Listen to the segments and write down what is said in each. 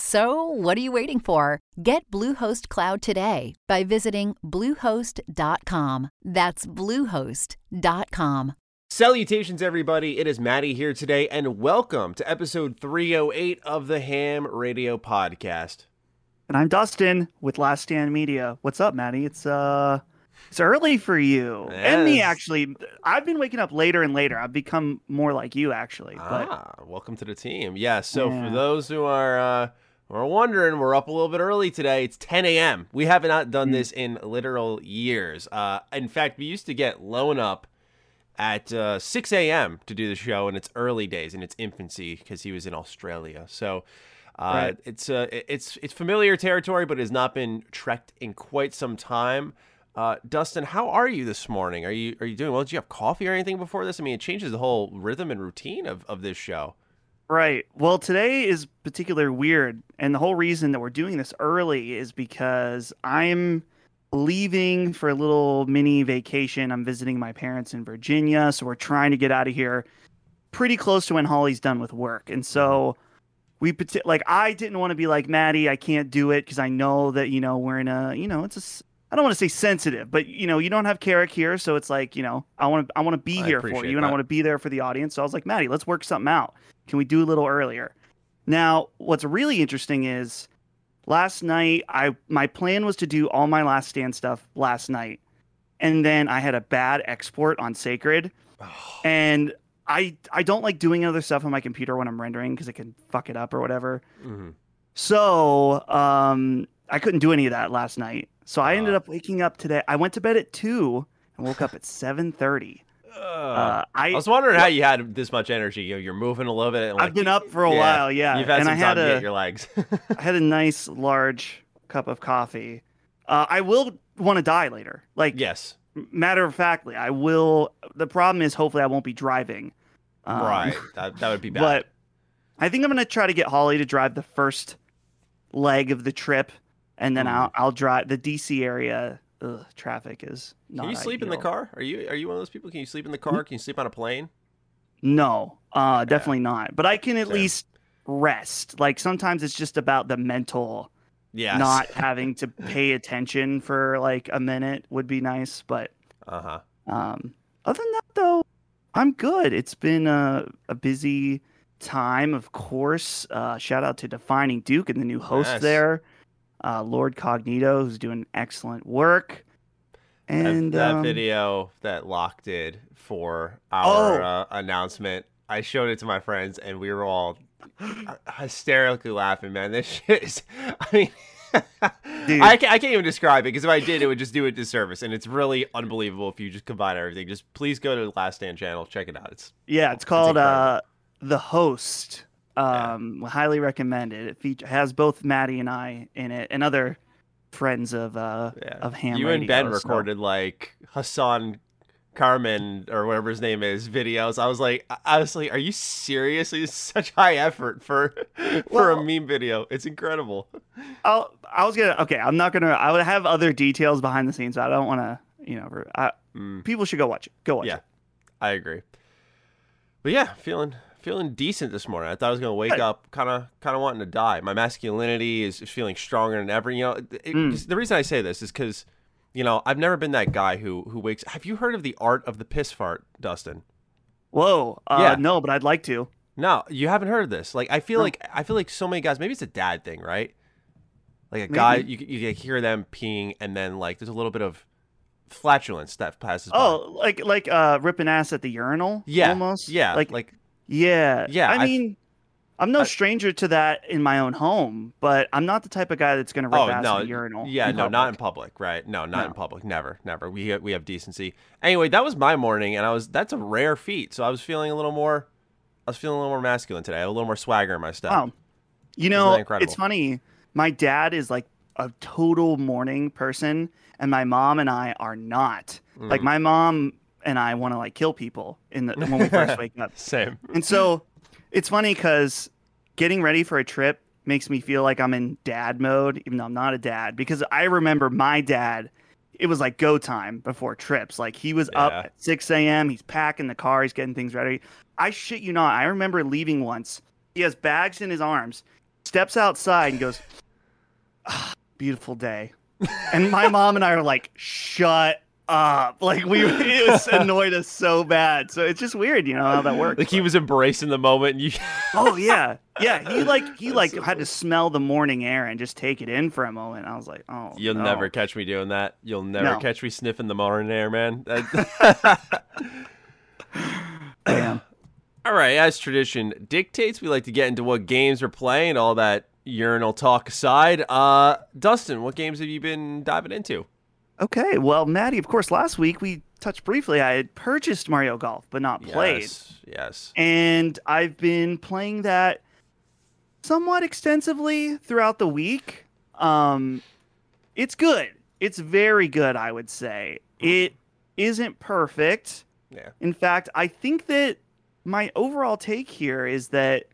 So, what are you waiting for? Get Bluehost Cloud today by visiting Bluehost.com. That's Bluehost.com. Salutations, everybody. It is Maddie here today, and welcome to episode 308 of the Ham Radio Podcast. And I'm Dustin with Last Stand Media. What's up, Maddie? It's uh it's early for you. And me actually. I've been waking up later and later. I've become more like you actually. But Ah, welcome to the team. Yeah, so Yeah. for those who are uh, who are wondering, we're up a little bit early today. It's 10 a.m. We have not done this in literal years. Uh, in fact, we used to get Lone up at uh, 6 a.m. to do the show in its early days, in its infancy, because he was in Australia. So uh, Right. it's uh, it's it's familiar territory, but it has not been trekked in quite some time. Uh, Dustin, how are you this morning? Are you are you doing well? Did you have coffee or anything before this? I mean, it changes the whole rhythm and routine of, of this show. Right. Well, today is particularly weird, and the whole reason that we're doing this early is because I'm leaving for a little mini vacation. I'm visiting my parents in Virginia, so we're trying to get out of here pretty close to when Holly's done with work. And so we pati- like I didn't want to be like Maddie, I can't do it because I know that you know we're in a you know it's a I don't want to say sensitive, but you know you don't have Carrick here, so it's like you know I want to I want to be I here for you, and I want to be there for the audience. So I was like, Maddie, let's work something out. Can we do a little earlier? Now, what's really interesting is last night I my plan was to do all my last stand stuff last night. And then I had a bad export on Sacred and I I don't like doing other stuff on my computer when I'm rendering because it can fuck it up or whatever. Mhm. So, um I couldn't do any of that last night. So I ended up waking up today. I went to bed at 2 and woke up at 7:30. Uh, I I was wondering how you had this much energy. You know, you're moving a little bit. And I've been up for a yeah, while, yeah. You've had and some I had time to get your legs. I had a nice large cup of coffee. Uh, I will want to die later. Like yes, matter of factly, I will. The problem is, hopefully, I won't be driving. Um, right. That, that would be bad. But I think I'm gonna try to get Holly to drive the first leg of the trip, and then Mhm. I'll I'll drive the DC area. Ugh, traffic is not. Can you sleep in the car? Are you are you one of those people? Can you sleep in the car? Can you sleep on a plane? No, uh, definitely not. But I can at Same. least rest. Like sometimes it's just about the mental Yeah. not having to pay attention for like a minute would be nice. But Uh huh. um, other than that, though, I'm good. It's been a, a busy time, of course. Uh, shout out to Defining Duke and the new host Yes. there, uh, Lord Cognito, who's doing excellent work. And that, that um, video that Locke did for our Oh. uh, announcement, I showed it to my friends, and we were all hysterically laughing. Man, this shit is. I mean. I, can't, I can't even describe it because if I did, it would just do a disservice, and it's really unbelievable if you just combine everything. Just please go to the Last Stand channel, check it out. It's Yeah, it's called incredible. uh, The Host. Yeah. Um, highly recommended. It feature, has both Maddie and I in it, and other friends of uh yeah. of ham. you and Ben so- recorded like Hassan Carmen or whatever his name is videos. I was like, I- I was like, are you seriously such high effort for for a meme video? It's incredible. I'll, I was gonna. Okay, I'm not gonna. I would have other details behind the scenes. But I don't want to. You know, I, Mm, people should go watch it. Go watch Yeah. it. I agree. But yeah, feeling feeling decent this morning. I thought I was gonna wake Good. up kind of kind of wanting to die. My masculinity is, is feeling stronger than ever. You know, it, Mm. the reason I say this is because you know I've never been that guy who who wakes. Have you heard of the art of the piss fart, Dustin? Whoa. Uh, Yeah. No, but I'd like to. No, you haven't heard of this. Like I feel No. like I feel like so many guys. Maybe it's a dad thing, right? Like a guy, Maybe. you you hear them peeing, and then like there's a little bit of flatulence that passes. by. Oh, like like uh ripping ass at the urinal. yeah, almost. yeah, Like like yeah. Yeah, I I've- mean, I'm no stranger to that in my own home, but I'm not the type of guy that's going to rip Oh ass no, in a urinal. yeah, no, not in public. public, right? No, not in public. Never, never. We have, we have decency. Anyway, that was my morning, and I was that's a rare feat. So I was feeling a little more, I was feeling a little more masculine today. I had a little more swagger in my step. Wow. You know, it's funny. My dad is like a total morning person, and my mom and I are not. Like Mm. my mom and I want to like kill people in the when we first wake up. Same. And so it's funny because getting ready for a trip makes me feel like I'm in dad mode, even though I'm not a dad. Because I remember my dad, it was like go time before trips. Like he was Yeah. up at 6 a.m., he's packing the car, he's getting things ready. I shit you not. I remember leaving once. He has bags in his arms, steps outside and goes, "Ah, beautiful day. And my mom and I are like, shut up. Like we it was annoyed us so bad. So it's just weird, you know, how that works. Like he was embracing the moment, and you. Oh yeah, yeah. He like he That's like so had to smell the morning air and just take it in for a moment. I was like, oh, You'll no. never catch me doing that. You'll never No. catch me sniffing the morning air, man. Damn. all right, as tradition dictates, we like to get into what games we're playing. All that urinal talk aside, uh, Dustin, what games have you been diving into? Okay, well, Maddie, of course, last week we touched briefly. I had purchased Mario Golf, but not played, Yes, yes. and I've been playing that somewhat extensively throughout the week. Um, it's good. It's very good, I would say. It isn't perfect. Yeah. In fact, I think that my overall take here is that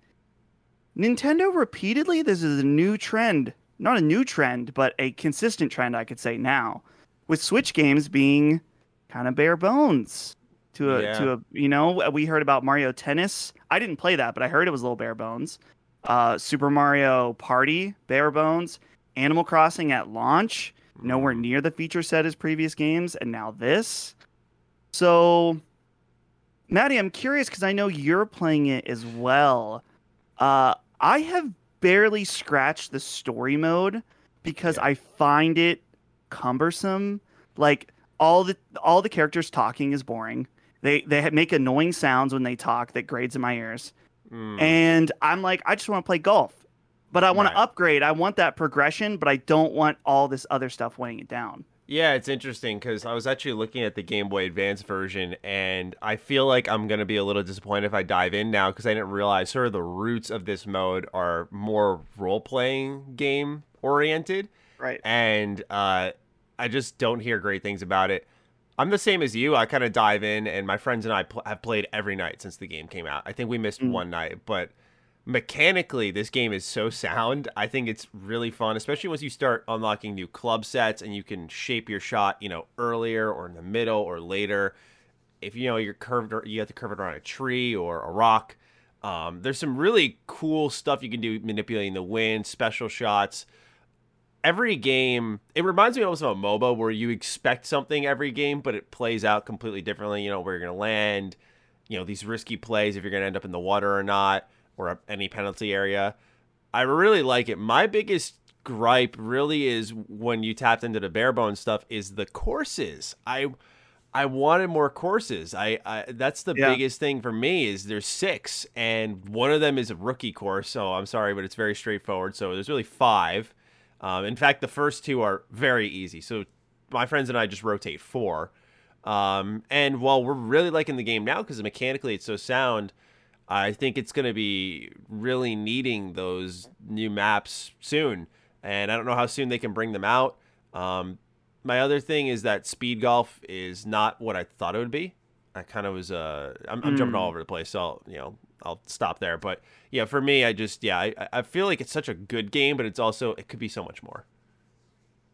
Nintendo repeatedly, this is a new trend, not a new trend, but a consistent trend, I could say now, with Switch games being kind of bare bones. To a, Yeah. to a, you know, we heard about Mario Tennis. I didn't play that, but I heard it was a little bare bones. Uh, Super Mario Party, bare bones. Animal Crossing at launch, nowhere near the feature set as previous games, and now this. So, Maddie, I'm curious because I know you're playing it as well. Uh, I have barely scratched the story mode because Yeah. I find it cumbersome. Like all the all the characters talking is boring. They they make annoying sounds when they talk that grades in my ears. Mm. And I'm like, I just want to play golf, but I want Right. to upgrade. I want that progression, but I don't want all this other stuff weighing it down. Yeah, it's interesting because I was actually looking at the Game Boy Advance version, and I feel like I'm going to be a little disappointed if I dive in now because I didn't realize sort of the roots of this mode are more role playing game oriented. Right. and uh, I just don't hear great things about it. I'm the same as you. I kind of dive in, and my friends and I pl- have played every night since the game came out. I think we missed Mm. one night, but mechanically, this game is so sound. I think it's really fun, especially once you start unlocking new club sets and you can shape your shot, you know, earlier or in the middle or later. If you know you're curved, or you have to curve it around a tree or a rock. Um, there's some really cool stuff you can do manipulating the wind, special shots every game it reminds me almost of a MOBA where you expect something every game, but it plays out completely differently. You know where you're going to land, you know these risky plays if you're going to end up in the water or not, or any penalty area. I really like it. My biggest gripe really is when you tapped into the bare bones stuff is the courses. I I wanted more courses. I, I that's the Yeah. biggest thing for me is there's six and one of them is a rookie course. So I'm sorry, but it's very straightforward. So there's really five. Um, in fact, the first two are very easy. So my friends and I just rotate four. Um, and while we're really liking the game now because mechanically it's so sound, I think it's going to be really needing those new maps soon. And I don't know how soon they can bring them out. Um, my other thing is that speed golf is not what I thought it would be. I kind of was uh, I'm, I'm jumping all over the place, so I'll, you know I'll stop there. But yeah, for me, I just yeah I, I feel like it's such a good game, but it's also it could be so much more.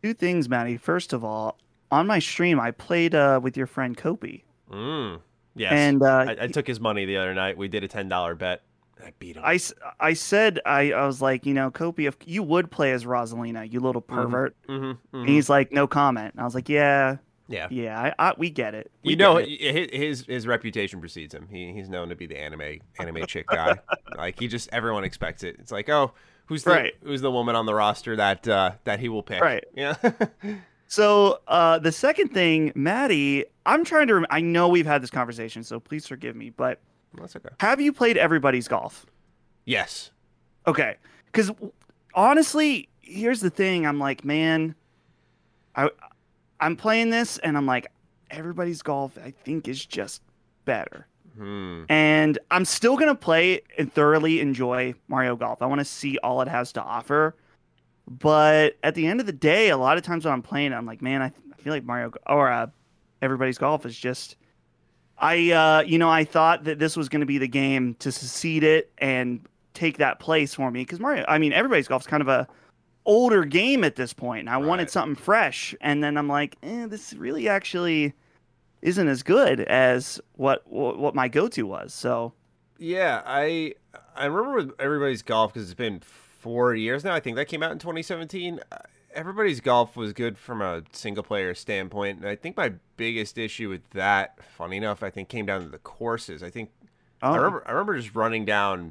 Two things, Maddie. First of all, on my stream, I played uh, with your friend Kopi, Mm. Yes, and uh, I, I took his money the other night. We did a ten dollar bet. I beat him. I, I said I, I was like, you know, Kopi, if you would play as Rosalina, you little pervert. mm-hmm, And he's like, no comment. And I was like, yeah, yeah. yeah, I, I, we get it. We You know, it. his his reputation precedes him. He he's known to be the anime anime chick guy. like he just everyone expects it. It's like, oh, who's the Right. who's the woman on the roster that uh, that he will pick? Right. Yeah. So uh, the second thing, Maddie, I'm trying to. Rem- I know we've had this conversation, so please forgive me. But That's okay. have you played Everybody's Golf? Yes. Okay, because honestly, here's the thing. I'm like, man, I I'm playing this, and I'm like, everybody's golf. I think is just better. Hmm. and I'm still gonna play and thoroughly enjoy Mario Golf. I want to see all it has to offer, but at the end of the day, a lot of times when I'm playing, I'm like, man, I, I feel like Mario or uh, Everybody's Golf is just. I uh, you know I thought that this was going to be the game to succeed it and take that place for me because Mario. I mean, Everybody's Golf is kind of a older game at this point, and I wanted something fresh. And then I'm like, eh, this really actually isn't as good as what what, my go to was. So Yeah, I I remember with everybody's golf because it's been four years now. I think that came out in 2017. Uh, Everybody's golf was good from a single player standpoint, and I think my biggest issue with that, funny enough, I think came down to the courses. I think I oh, remember I remember just running down.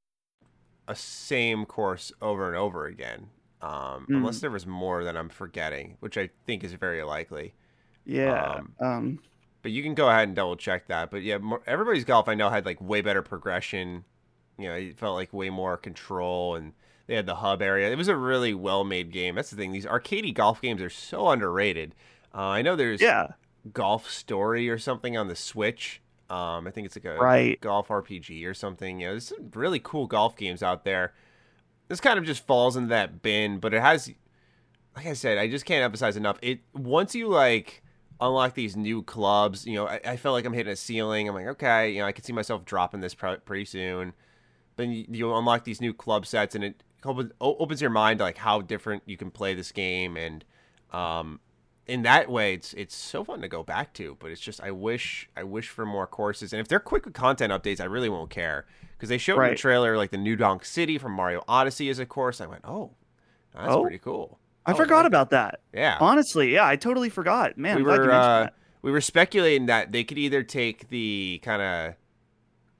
A same course over and over again. Um, Mm. Unless there was more that I'm forgetting, which I think is very likely. yeah. um, Um, But you can go ahead and double check that. But yeah, more, everybody's golf I know had like way better progression. You know, it felt like way more control, and they had the hub area. It was a really well made game. That's the thing. These arcadey golf games are so underrated. Uh, I know there's yeah. Golf Story or something on the Switch. Um, I think it's like a Right. golf RPG or something. You know, there's some really cool golf games out there. This kind of just falls into that bin, but it has, like I said, I just can't emphasize enough. It once you like unlock these new clubs, you know, I, I felt like I'm hitting a ceiling. I'm like, okay, you know, I can see myself dropping this pr- pretty soon. Then you, you unlock these new club sets, and it opens, opens your mind to like how different you can play this game, and um, in that way, it's it's so fun to go back to. But it's just I wish I wish for more courses, and if they're quick with content updates, I really won't care because they showed in the trailer like the New Donk City from Mario Odyssey as a course. I went, oh, that's Oh. pretty cool. I Oh, forgot like about that. Yeah, Honestly, yeah, I totally forgot. Man, we I'm glad you were uh, we were speculating that they could either take the kind of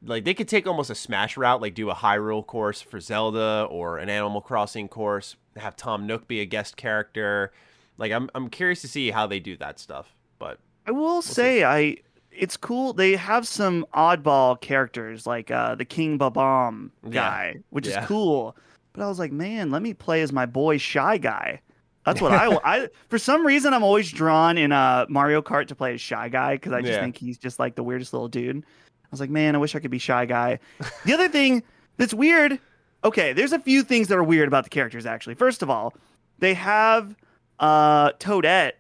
like they could take almost a smash route, like do a Hyrule course for Zelda or an Animal Crossing course, have Tom Nook be a guest character. Like I'm I'm curious to see how they do that stuff. But I will see. say, I it's cool. They have some oddball characters like uh, the King Bob-omb Yeah. guy, which Yeah. is cool. But I was like, man, let me play as my boy Shy Guy. That's what I, I for some reason I'm always drawn in uh, Mario Kart to play as Shy Guy because I just Yeah. think he's just like the weirdest little dude. I was like, man, I wish I could be Shy Guy. The other thing that's weird, okay, there's a few things that are weird about the characters actually. First of all, they have uh, Toadette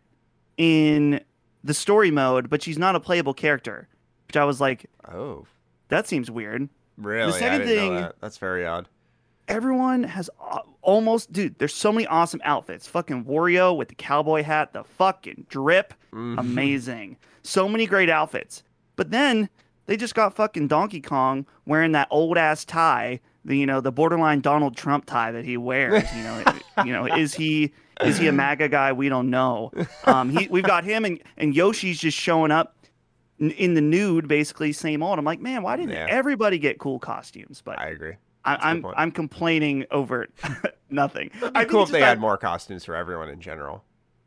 in the story mode, but she's not a playable character, which I was like, oh, that seems weird. really? I second thing- that. That's very odd. Everyone has almost, dude. There's so many awesome outfits. Fucking Wario with the cowboy hat, the fucking drip, Mhm. amazing. So many great outfits. But then they just got fucking Donkey Kong wearing that old ass tie, the you know the borderline Donald Trump tie that he wears. You know, you know, is he is he a MAGA guy? We don't know. Um, he, we've got him and and Yoshi's just showing up n- in the nude, basically same old. I'm like, man, why didn't Yeah. everybody get cool costumes? But I agree. I, a good I'm. I'm complaining over nothing. It'd be cool if they had more costumes for everyone in general.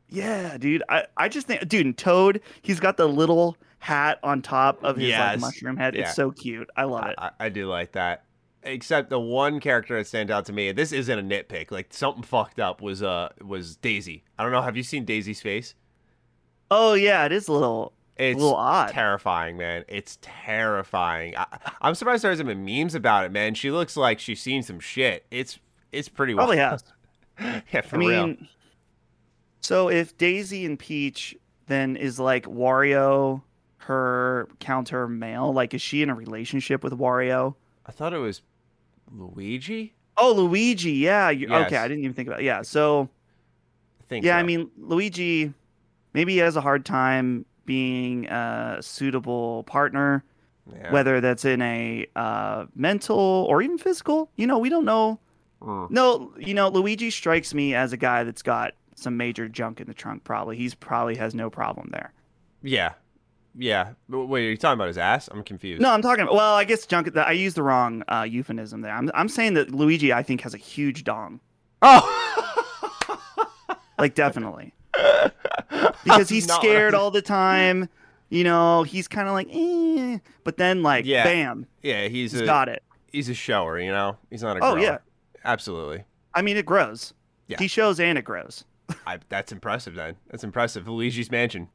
Yeah, dude. I, I just think, dude, and Toad, he's got the little hat on top of his Yes. like mushroom head. Yeah. It's so cute. I love it. I, I do like that. Except the one character that stands out to me, and this isn't a nitpick, like something fucked up was uh was Daisy. I don't know, have you seen Daisy's face? oh yeah, it is a little, It's a little odd. terrifying, man. It's terrifying. I, I'm surprised there hasn't been memes about it, man. She looks like she's seen some shit. It's it's pretty Probably wild. has. yeah, for I mean, real. so if Daisy and Peach then is like Wario her counter male, like is she in a relationship with Wario? I thought it was Luigi. Oh, Luigi. Yeah. You, Okay, I didn't even think about. It. Yeah. So I think. yeah, I mean Luigi, maybe he has a hard time being a suitable partner. Yeah. whether that's in a uh, mental or even physical. You know, we don't know Mm. No, you know, Luigi strikes me as a guy that's got some major junk in the trunk. Probably he's probably has no problem there. Yeah, yeah. Wait, are you talking about his ass? I'm confused. No, I'm talking. About, well, I guess junk. I used the wrong uh, euphemism there. I'm I'm saying that Luigi, I think, has a huge dong. Oh. Like definitely, because he's Not what I scared all the time. You know, he's kind of like, eh. but then like, Yeah. bam, yeah, he's he's a got it. he's a shower. You know, he's not a. Oh, yeah. absolutely. I mean, it grows. Yeah. He shows and it grows. I, that's impressive. Then that's impressive. Luigi's Mansion,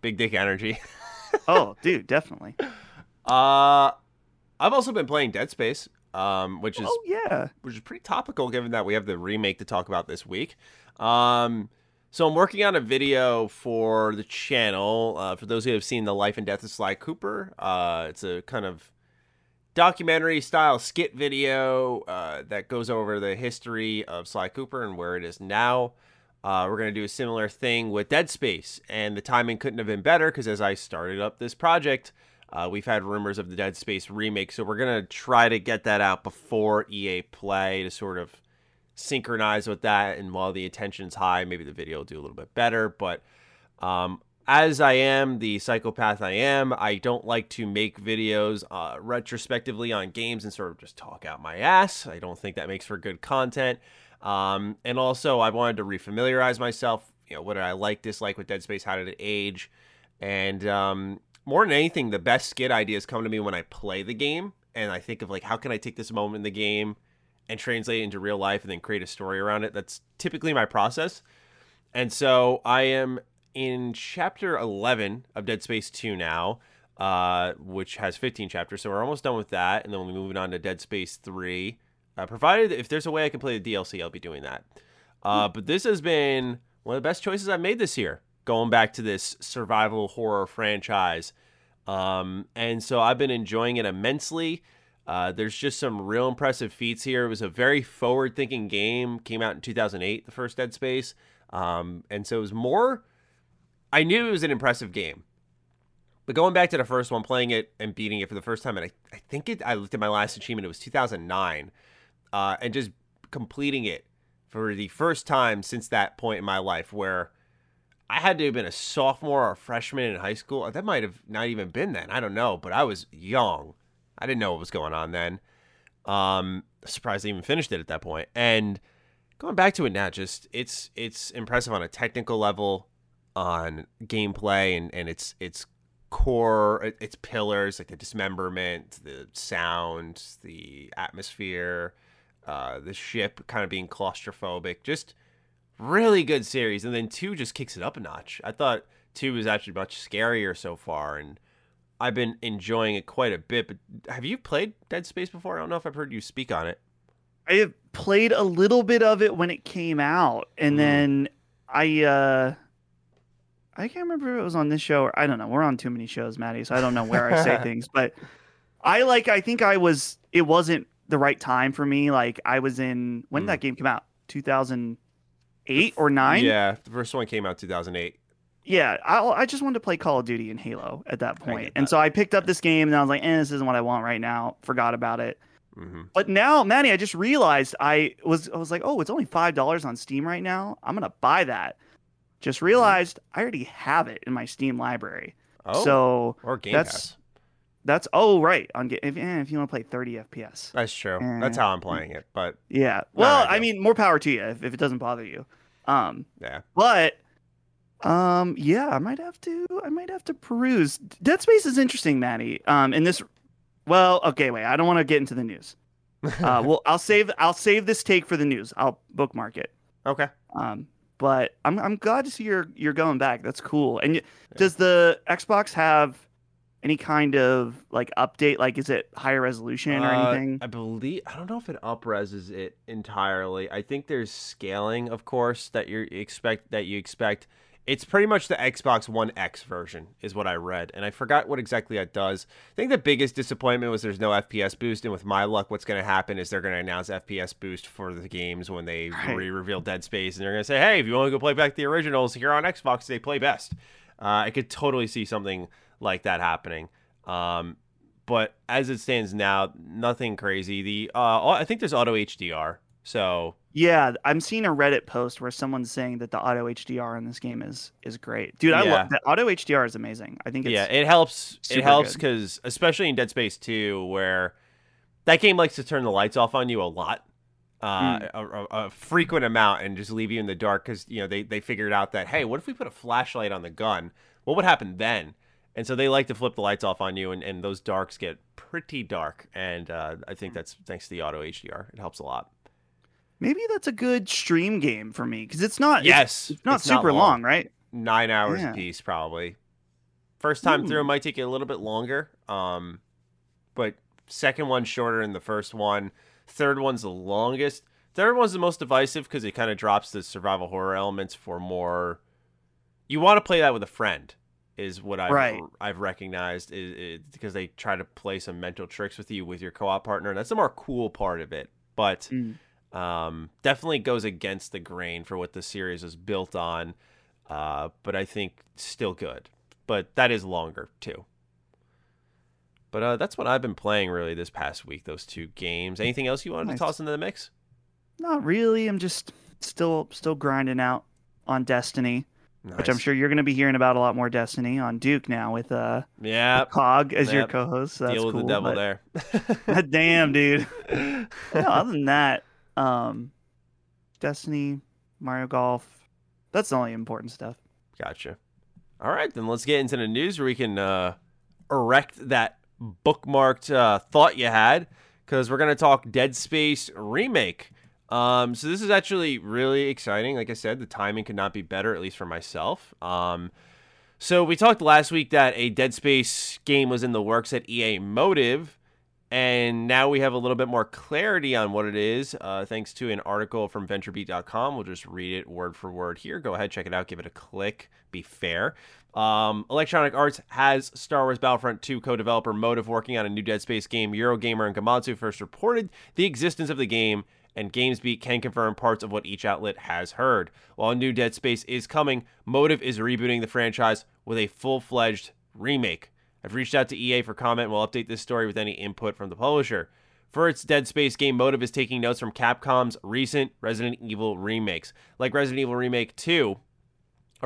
big dick energy. Oh, dude, definitely. Uh, I've also been playing Dead Space, um, which is Oh yeah. which is pretty topical given that we have the remake to talk about this week. Um, so I'm working on a video for the channel. Uh, for those who have seen the Life and Death of Sly Cooper, uh, it's a kind of documentary style skit video uh, that goes over the history of Sly Cooper and where it is now. Uh, we're going to do a similar thing with Dead Space, and the timing couldn't have been better because as I started up this project, uh, we've had rumors of the Dead Space remake, so we're going to try to get that out before EA Play to sort of synchronize with that. And while the attention's high, maybe the video will do a little bit better. But um, as I am the psychopath I am, I don't like to make videos uh, retrospectively on games and sort of just talk out my ass. I don't think that makes for good content. Um, and also, I wanted to refamiliarize myself. You know, what did I like, dislike with Dead Space? How did it age? And um, more than anything, the best skit ideas come to me when I play the game, and I think of like, how can I take this moment in the game and translate it into real life, and then create a story around it? That's typically my process. And so I am in chapter 11 of Dead Space 2 now, uh, which has 15 chapters. So we're almost done with that. And then we'll be moving on to Dead Space 3. Uh, provided if there's a way I can play the DLC, I'll be doing that. Uh, but this has been one of the best choices I've made this year, going back to this survival horror franchise. Um, and so I've been enjoying it immensely. Uh, there's just some real impressive feats here. It was a very forward thinking game. Came out in 2008, the first Dead Space. Um, and so it was more. I knew it was an impressive game. But going back to the first one, playing it and beating it for the first time, and I, I think it, I looked at my last achievement, it was 2009. Uh, and just completing it for the first time since that point in my life where I had to have been a sophomore or a freshman in high school. That might have not even been then. I don't know, but I was young. I didn't know what was going on then. Um, surprised I even finished it at that point. And going back to it now, just it's it's impressive on a technical level, on gameplay and and its its core, its pillars like the dismemberment, the sound, the atmosphere, uh, the ship kind of being claustrophobic. Just really good series. And then two just kicks it up a notch. I thought two was actually much scarier so far, and I've been enjoying it quite a bit. But have you played Dead Space before? I don't know if I've heard you speak on it. I have played a little bit of it when it came out, and Mhm. then I uh I can't remember if it was on this show or I don't know. We're on too many shows, Maddie, so I don't know where I say things. But I like I think I was it wasn't the right time for me. Like I was in when did Mm. that game came out? Two thousand eight or nine? Yeah, the first one came out 2008. yeah, I, I just wanted to play Call of Duty and Halo at that point. And so I picked up this game and I was like, eh, this isn't what I want right now. Forgot about it. hmm But now, Manny, I just realized I was I was like, oh, it's only five dollars on Steam right now. I'm gonna buy that. Just realized I already have it in my Steam library. Oh, So or Game that's- Pass. That's oh right on if, eh, if you want to play 30 FPS. That's true. Eh. That's how I'm playing it. But Yeah. Well, I mean, more power to you if, if it doesn't bother you. Um, yeah, But um yeah, I might have to I might have to peruse. Dead Space is interesting, Maddie. Um and this well, okay, wait, I don't want to get into the news. Uh well I'll save I'll save this take for the news. I'll bookmark it. okay. Um but I'm I'm glad to see you're you're going back. That's cool. And y does the Xbox have any kind of like update like is it higher resolution or Uh, anything? I believe I don't know if it upreses it entirely. I think there's scaling, of course, that you expect that you expect. It's pretty much the Xbox One X version, is what I read, and I forgot what exactly that does. I think the biggest disappointment was there's no FPS boost, and with my luck, what's going to happen is they're going to announce FPS boost for the games when they Right. re-reveal Dead Space, and they're going to say, "Hey, if you want to go play back the originals here on Xbox, they play best." Uh, I could totally see something like that happening. Um, but as it stands now, nothing crazy. The uh, I think there's auto HDR, So Yeah, I'm seeing a Reddit post where someone's saying that the auto HDR in this game is is great. Dude, I Yeah. love the auto HDR is amazing. I think it's yeah, it helps. It helps because especially in Dead Space 2, where that game likes to turn the lights off on you a lot, uh, Mm. a, a, a frequent amount, and just leave you in the dark because you know they they figured out that hey, what if we put a flashlight on the gun? What would happen then? And so they like to flip the lights off on you, and, and those darks get pretty dark. And uh, I think that's thanks to the auto HDR. It helps a lot. maybe that's a good stream game for me because it's not Yes, it's, not it's not super long. long. right? nine hours Yeah. a piece probably first time through it Hmm. might take you a little bit longer um but second one shorter than the first one third one's the longest third one's the most divisive because it kind of drops the survival horror elements for more you want to play that with a friend is what I've, Right. I've recognized is, because they try to play some mental tricks with you with your co-op partner that's the more cool part of it but Mm. um, definitely goes against the grain for what the series is built on. Uh, but I think still good. But that is longer too. But uh, that's what I've been playing really this past week. Those two games. Anything else you wanted Nice. to toss into the mix? Not really. I'm just still still grinding out on Destiny, which I'm sure you're going to be hearing about a lot more Destiny on Duke now with uh Yeah. Cog as your co-host. So that's Deal with cool. the devil but- there. Damn, dude. no, other than that, um, Destiny, Mario Golf. That's the only important stuff. Gotcha. All right, then let's get into the news where we can uh, erect that bookmarked uh, thought you had because we're going to talk Dead Space Remake. Um, so this is actually really exciting. Like I said, the timing could not be better, at least for myself. Um, so we talked last week that a Dead Space game was in the works at EA Motive, and now we have a little bit more clarity on what it is, uh, thanks to an article from VentureBeat.com. We'll just read it word for word here. Go ahead, check it out, give it a click. Be fair. Um, Electronic Arts has Star Wars Battlefront 2 co-developer Motive working on a new Dead Space game. Eurogamer and Gematsu first reported the existence of the game, and GamesBeat can confirm parts of what each outlet has heard. While new Dead Space is coming, Motive is rebooting the franchise with a full-fledged remake. I've reached out to EA for comment and will update this story with any input from the publisher. For its Dead Space game, Motive is taking notes from Capcom's recent Resident Evil remakes. Like Resident Evil Remake 2,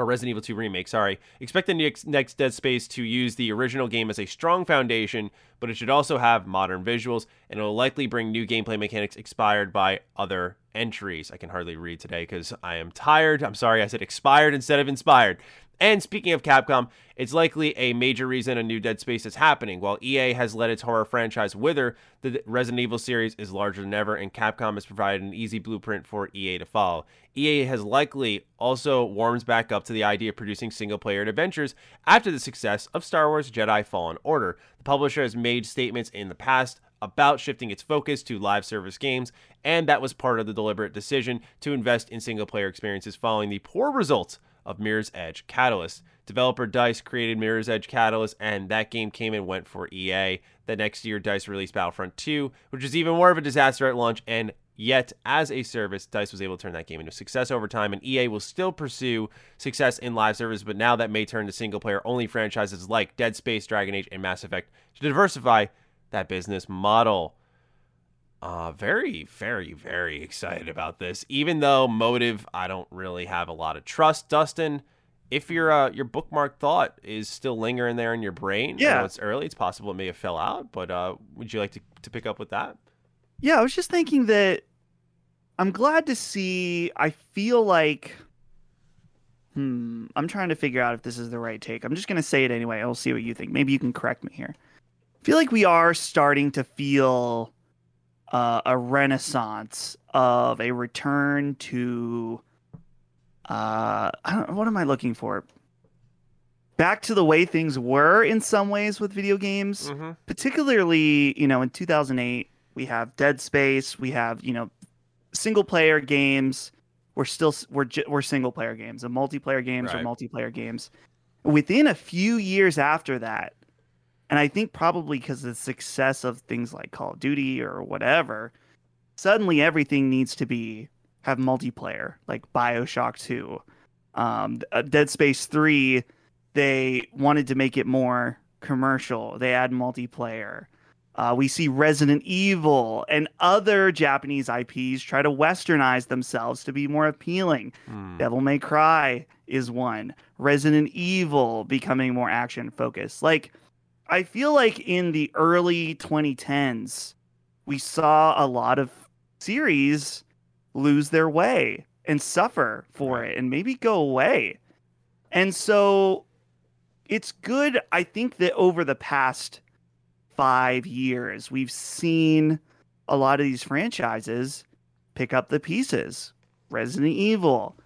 or Resident Evil 2 Remake, sorry. Expect the next, next Dead Space to use the original game as a strong foundation, but it should also have modern visuals, and it will likely bring new gameplay mechanics expired by other entries. I can hardly read today because I am tired. I'm sorry, I said expired instead of inspired. And speaking of Capcom, it's likely a major reason a new Dead Space is happening. While EA has let its horror franchise wither, the Resident Evil series is larger than ever, and Capcom has provided an easy blueprint for EA to follow. EA has likely also warms back up to the idea of producing single player adventures after the success of Star Wars Jedi Fallen Order. The publisher has made statements in the past about shifting its focus to live service games, and that was part of the deliberate decision to invest in single player experiences following the poor results of Mirror's Edge Catalyst. Developer DICE created Mirror's Edge Catalyst, and that game came and went for EA. The next year, DICE released Battlefront 2, which was even more of a disaster at launch, and yet, as a service, DICE was able to turn that game into success over time, and EA will still pursue success in live service, but now that may turn to single player only franchises like Dead Space, Dragon Age, and Mass Effect to diversify that business model. Uh, very, very, very excited about this. Even though motive, I don't really have a lot of trust. Dustin, if your uh, your bookmark thought is still lingering there in your brain, Yeah. it's early. It's possible it may have fell out, but uh, would you like to, to pick up with that? Yeah, I was just thinking that I'm glad to see. I feel like, hmm, I'm trying to figure out if this is the right take. I'm just going to say it anyway. I'll see what you think. Maybe you can correct me here. I feel like we are starting to feel uh, a renaissance of a return to. Uh, I don't, what am I looking for? Back to the way things were in some ways with video games Mm-hmm. particularly you know in 2008 we have dead space we have you know single player games we're still we're we're single player games and multiplayer games Right. or multiplayer games within a few years after that and i think probably because of the success of things like call of duty or whatever suddenly everything needs to be have multiplayer like bioshock 2 um, uh, dead space 3 they wanted to make it more commercial. They add multiplayer. Uh, we see Resident Evil and other Japanese IPs try to westernize themselves to be more appealing. Hmm. Devil May Cry is one. Resident Evil becoming more action focused. Like, I feel like in the early 2010s, we saw a lot of series lose their way and suffer for it and maybe go away. And so it's good. I think that over the past five years, we've seen a lot of these franchises pick up the pieces. Resident Evil,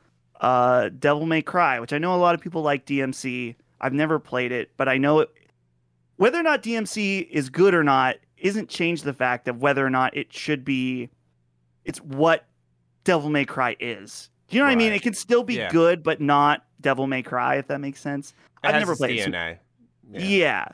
uh, Devil May Cry, which I know a lot of people like DMC. I've never played it, but I know it, whether or not DMC is good or not isn't change the fact of whether or not it should be. It's what Devil May Cry is. Do you know what I mean? It can still be Yeah. good, but not Devil May Cry, if that makes sense. It I've never played it, so- DNA. Yeah.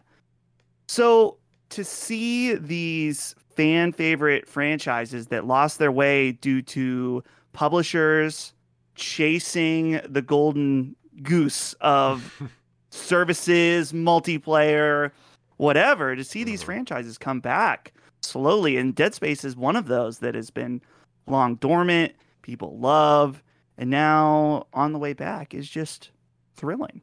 So to see these fan favorite franchises that lost their way due to publishers chasing the golden goose of services, multiplayer, whatever, to see these Mhm. franchises come back slowly. And Dead Space is one of those that has been long dormant, people love, and now on the way back is just thrilling.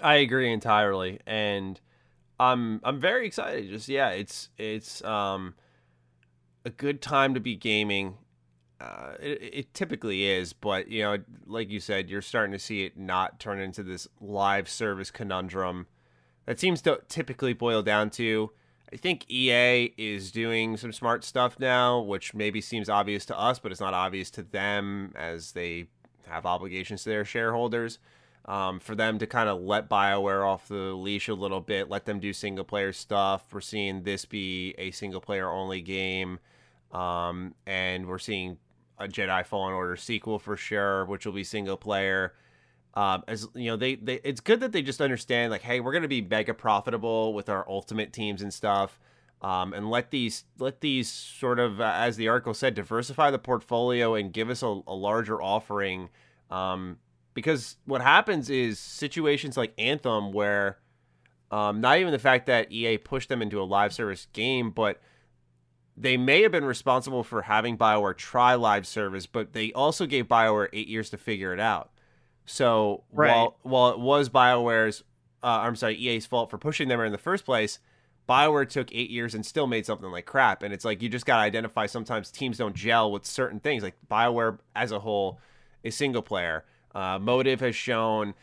I agree entirely, and I'm I'm very excited. Just yeah, it's it's um a good time to be gaming. Uh, it, it typically is, but you know, like you said, you're starting to see it not turn into this live service conundrum that seems to typically boil down to. I think EA is doing some smart stuff now, which maybe seems obvious to us, but it's not obvious to them as they have obligations to their shareholders um, for them to kind of let BioWare off the leash a little bit, let them do single player stuff. We're seeing this be a single player only game, um, and we're seeing a Jedi Fallen Order sequel for sure, which will be single player. Um, as you know, they, they it's good that they just understand like, hey, we're gonna be mega profitable with our ultimate teams and stuff. Um, and let these let these sort of, uh, as the article said, diversify the portfolio and give us a, a larger offering. Um, because what happens is situations like Anthem, where um, not even the fact that EA pushed them into a live service game, but they may have been responsible for having Bioware try live service, but they also gave Bioware eight years to figure it out. So Right. while while it was Bioware's, uh, I'm sorry, EA's fault for pushing them in the first place, Bioware took eight years and still made something like crap. And it's like you just got to identify sometimes teams don't gel with certain things. Like Bioware as a whole is single player. Uh, Motive has shown.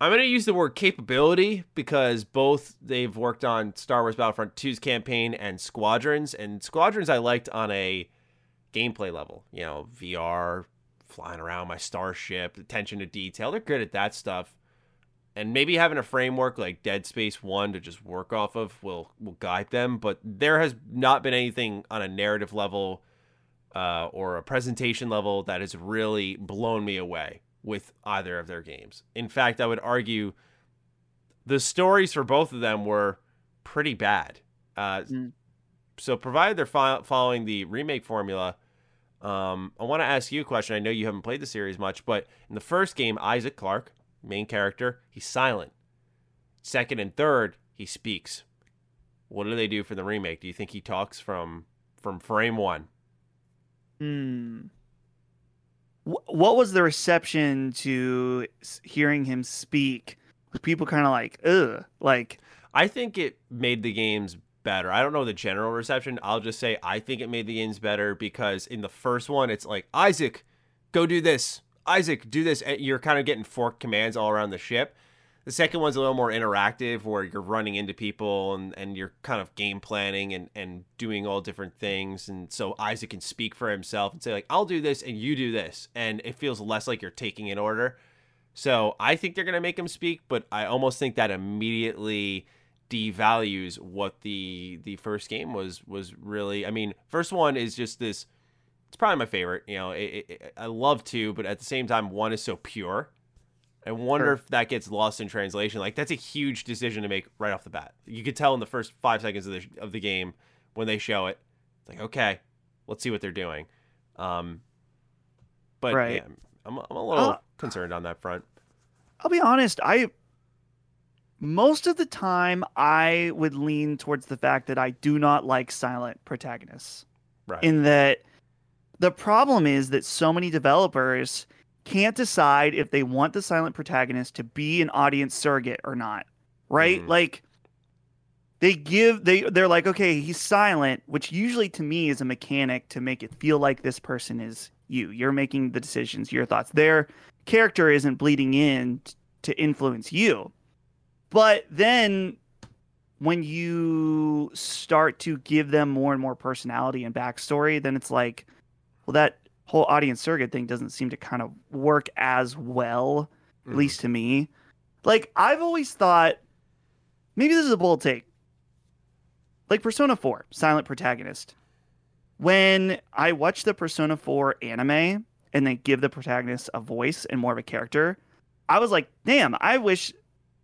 I'm going to use the word capability because both they've worked on Star Wars Battlefront 2's campaign and Squadrons. And Squadrons I liked on a gameplay level. You know, VR, flying around my starship, attention to detail. They're good at that stuff. And maybe having a framework like Dead Space 1 to just work off of will will guide them, but there has not been anything on a narrative level uh, or a presentation level that has really blown me away with either of their games. In fact, I would argue the stories for both of them were pretty bad. Uh, Mm. So, provided they're fo- following the remake formula, um, I want to ask you a question. I know you haven't played the series much, but in the first game, Isaac Clarke, main character, he's silent. Second and third, he speaks. What do they do for the remake? Do you think he talks from from frame one? Hmm. What was the reception to hearing him speak? Were people kind of like, ugh, like, I think it made the games better. I don't know the general reception. I'll just say I think it made the games better because in the first one, it's like Isaac, go do this. Isaac, do this. And you're kind of getting forked commands all around the ship. The second one's a little more interactive where you're running into people and, and you're kind of game planning and, and doing all different things. And so Isaac can speak for himself and say, like, I'll do this and you do this. And it feels less like you're taking an order. So I think they're going to make him speak, but I almost think that immediately devalues what the the first game was was really. I mean, first one is just this. It's probably my favorite. You know, it, it, I love two, but at the same time, one is so pure. I wonder Sure. if that gets lost in translation. Like that's a huge decision to make right off the bat. You could tell in the first five seconds of the of the game when they show it. It's like okay, let's see what they're doing. Um, but Right. yeah, I'm I'm a little Uh, concerned on that front. I'll be honest, I most of the time I would lean towards the fact that I do not like silent protagonists. Right. In that the problem is that so many developers can't decide if they want the silent protagonist to be an audience surrogate or not. Right? Mhm. Like they give they they're like okay he's silent which usually to me is a mechanic to make it feel like this person is you you're making the decisions your thoughts their character isn't bleeding in t- to influence you but then when you start to give them more and more personality and backstory then it's like well that whole audience surrogate thing doesn't seem to kind of work as well at Mhm. least to me like i've always thought maybe this is a bold take like Persona 4, silent protagonist. When I watch the Persona 4 anime and they give the protagonist a voice and more of a character, I was like, damn, I wish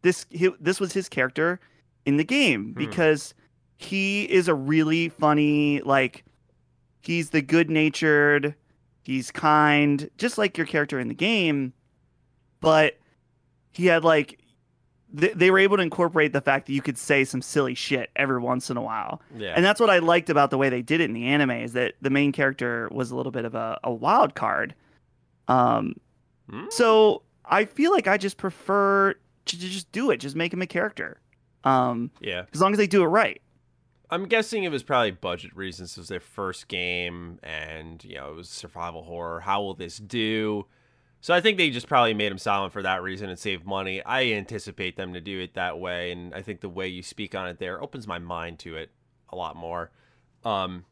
this this was his character in the game Hmm. because he is a really funny like he's the good-natured, he's kind, just like your character in the game, but he had like they, they were able to incorporate the fact that you could say some silly shit every once in a while. yeah. And that's what I liked about the way they did it in the anime is that the main character was a little bit of a, a wild card. Um, Hmm? so I feel like I just prefer to just do it, just make him a character. Um, yeah. as long as they do it right. I'm guessing it was probably budget reasons. It was their first game, and you know it was survival horror. How will this do? So I think they just probably made him silent for that reason and save money. I anticipate them to do it that way, and I think the way you speak on it there opens my mind to it a lot more. Um,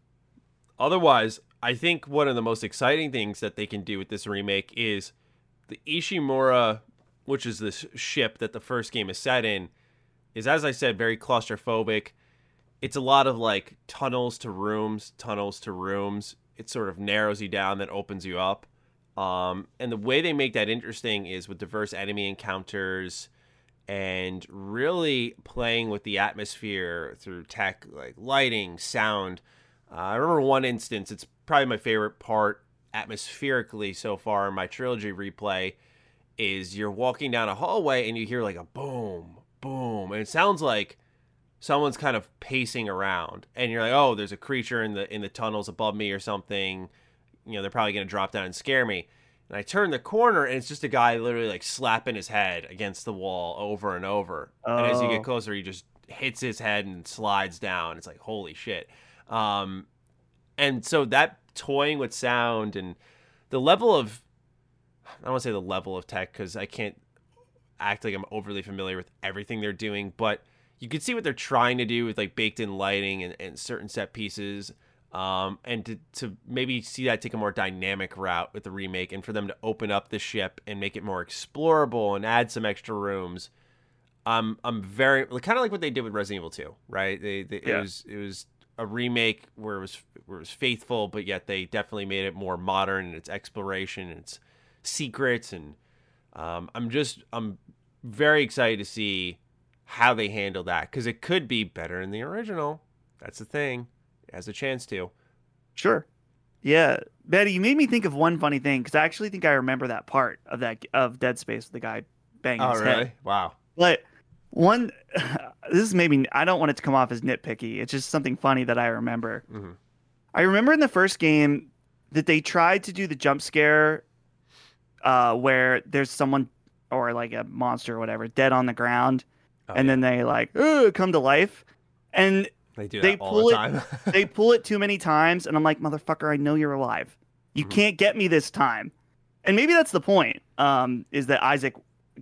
otherwise, I think one of the most exciting things that they can do with this remake is the Ishimura, which is this ship that the first game is set in, is as I said very claustrophobic it's a lot of like tunnels to rooms, tunnels to rooms. It sort of narrows you down, then opens you up. Um, and the way they make that interesting is with diverse enemy encounters and really playing with the atmosphere through tech like lighting, sound. Uh, I remember one instance, it's probably my favorite part atmospherically so far in my trilogy replay is you're walking down a hallway and you hear like a boom, boom, and it sounds like someone's kind of pacing around and you're like oh there's a creature in the in the tunnels above me or something. You know they're probably going to drop down and scare me. And i turn the corner and it's just a guy literally like slapping his head against the wall over and over. And as you Oh. get closer he just hits his head and slides down. It's like holy shit. Um and so that toying with sound and the level of i don't want to say the level of tech because i can't act like i'm overly familiar with everything they're doing but you can see what they're trying to do with like baked in lighting and, and certain set pieces um, and to, to maybe see that take a more dynamic route with the remake and for them to open up the ship and make it more explorable and add some extra rooms i'm i'm very kind of like what they did with resident evil 2 right they, they Yeah. it was it was a remake where it was where it was faithful but yet they definitely made it more modern in its exploration and its secrets and um, i'm just i'm very excited to see how they handle that because it could be better in the original. That's the thing. It has a chance to. Sure. Yeah, Betty, you made me think of one funny thing because I actually think I remember that part of that of Dead Space with the guy banging his head. Wow. But one, this is maybe I don't want it to come off as nitpicky. It's just something funny that I remember. Mhm. I remember in the first game that they tried to do the jump scare, uh, where there's someone or like a monster or whatever dead on the ground, Oh, and yeah. then they like come to life, and they do they all pull the it- they pull it too many times, and I'm like, motherfucker, I know you're alive. You Mhm. can't get me this time. And maybe that's the point. Um, is that Isaac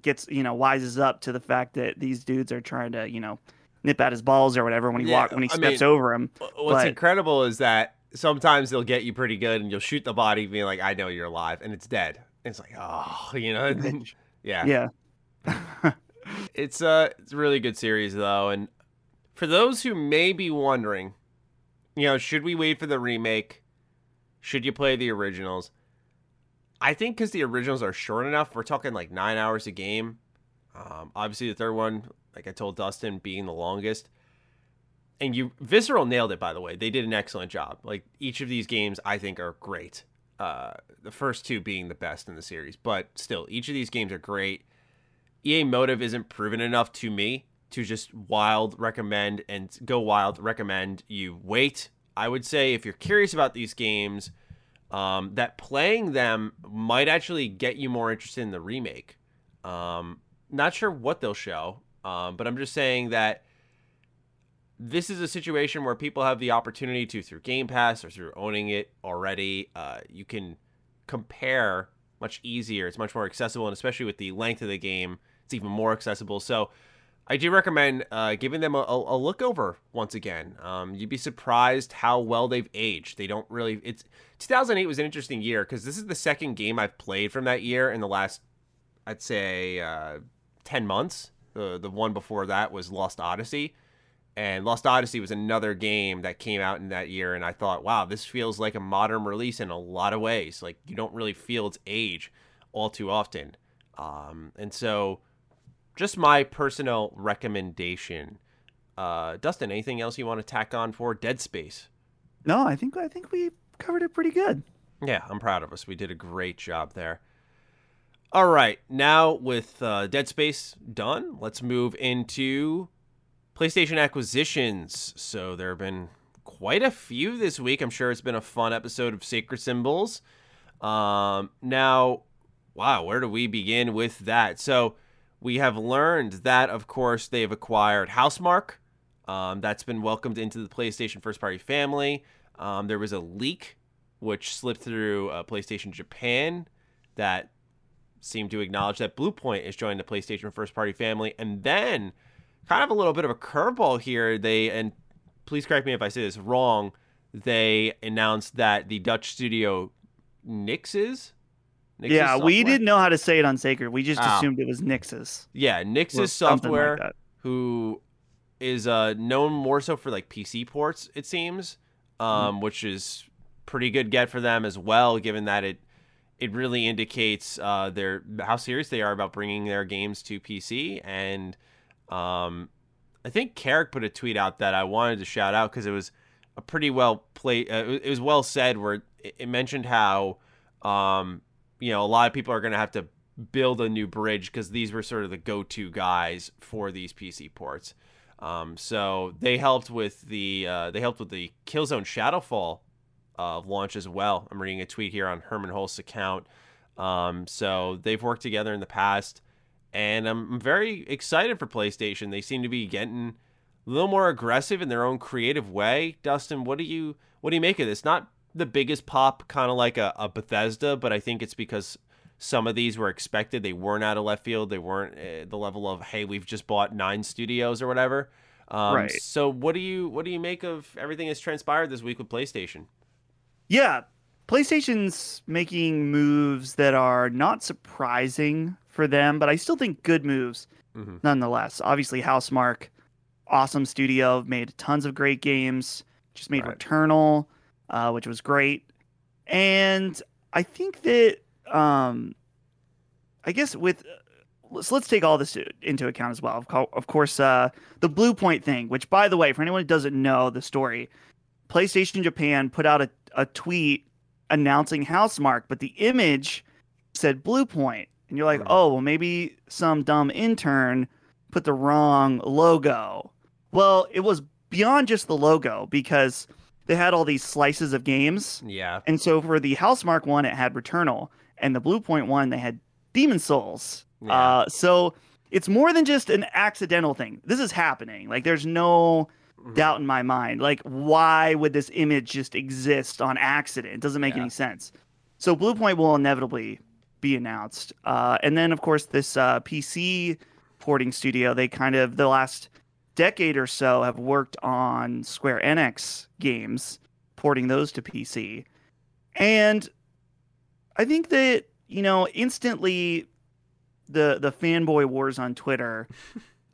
gets you know wises up to the fact that these dudes are trying to you know nip at his balls or whatever when he Yeah, walk when he I steps mean- over him. What's but- incredible is that sometimes they'll get you pretty good and you'll shoot the body being like, I know you're alive, and it's dead. And it's like, oh, you know? yeah. Yeah. It's uh it's a really good series though, and For those who may be wondering, you know, should we wait for the remake? Should you play the originals? I think because the originals are short enough, we're talking like nine hours a game. Um, obviously, the third one, like I told Dustin, being the longest. And you, Visceral nailed it. By the way, they did an excellent job. Like each of these games, I think are great. Uh, the first two being the best in the series, but still, each of these games are great. EA Motive isn't proven enough to me to just wild recommend and go wild recommend you wait. I would say if you're curious about these games, um, that playing them might actually get you more interested in the remake. Um, not sure what they'll show, um, but I'm just saying that this is a situation where people have the opportunity to, through Game Pass or through owning it already, uh, you can compare much easier. It's much more accessible, and especially with the length of the game, it's even more accessible. So I do recommend uh, giving them a, a, look over once again. Um, you'd be surprised how well they've aged. They don't really. It's 2008 was an interesting year because this is the second game I've played from that year in the last, I'd say, uh, 10 months. The the one before that was Lost Odyssey, and Lost Odyssey was another game that came out in that year. And I thought, wow, this feels like a modern release in a lot of ways. Like you don't really feel its age all too often. Um, and so just my personal recommendation. Uh, Dustin, anything else you want to tack on for Dead Space? No, I think I think we covered it pretty good. Yeah, I'm proud of us. We did a great job there. All right, now with uh, Dead Space done, let's move into PlayStation acquisitions. So there have been quite a few this week. I'm sure it's been a fun episode of Sacred Symbols. Um, now, wow, where do we begin with that? So we have learned that, of course, they've acquired Housemarque. Um, that's been welcomed into the PlayStation first party family. Um, there was a leak which slipped through uh, PlayStation Japan that seemed to acknowledge that Bluepoint is joining the PlayStation first party family. And then, kind of a little bit of a curveball here, they, and please correct me if I say this wrong, they announced that the Dutch studio Nixxes Yeah, software? we didn't know how to say it on Sacred. We just oh. assumed it was Nixxes. Yeah, Nixxes software, like who is uh, known more so for like PC ports, it seems, um, mm which is pretty good get for them as well, given that it it really indicates uh, their how serious they are about bringing their games to PC. And um, I think Carrick put a tweet out that I wanted to shout out because it was a pretty well played. Uh, it was well said where it, mentioned how um, you know, a lot of people are going to have to build a new bridge because these were sort of the go-to guys for these PC ports. Um, so they helped with the uh, they helped with the Killzone Shadowfall uh, launch as well. I'm reading a tweet here on Herman Hulst's account. Um, so they've worked together in the past, and I'm very excited for PlayStation. They seem to be getting a little more aggressive in their own creative way. Dustin, what do you what do you make of this? Not the biggest pop, kind of like a, a Bethesda, but I think it's because some of these were expected. They weren't out of left field. They weren't uh, the level of hey, we've just bought nine studios or whatever. Um, right. So what do you what do you make of everything that's transpired this week with PlayStation? Yeah, PlayStation's making moves that are not surprising for them, but I still think good moves mm-hmm. nonetheless. Obviously, Housemarque, awesome studio, made tons of great games. Just made right. Returnal uh, which was great. And I think that, um, I guess with let's let's take all this into account as well. Of course, uh, the Bluepoint thing, which by the way, for anyone who doesn't know the story, PlayStation Japan put out a, a tweet announcing Housemarque, but the image said Blue and you're like, mm-hmm. oh, well, maybe some dumb intern put the wrong logo. Well, it was beyond just the logo because they had all these slices of games. Yeah. And so for the Housemarque one, it had Returnal, and the Bluepoint one, they had Demon Souls. Yeah. Uh, so it's more than just an accidental thing. This is happening. Like there's no mm-hmm. doubt in my mind. Like why would this image just exist on accident? It doesn't make yeah. any sense. So Bluepoint will inevitably be announced. Uh, and then of course this uh, PC porting studio, they kind of the last decade or so have worked on Square Enix games, porting those to PC. And I think that, you know, instantly the the fanboy wars on Twitter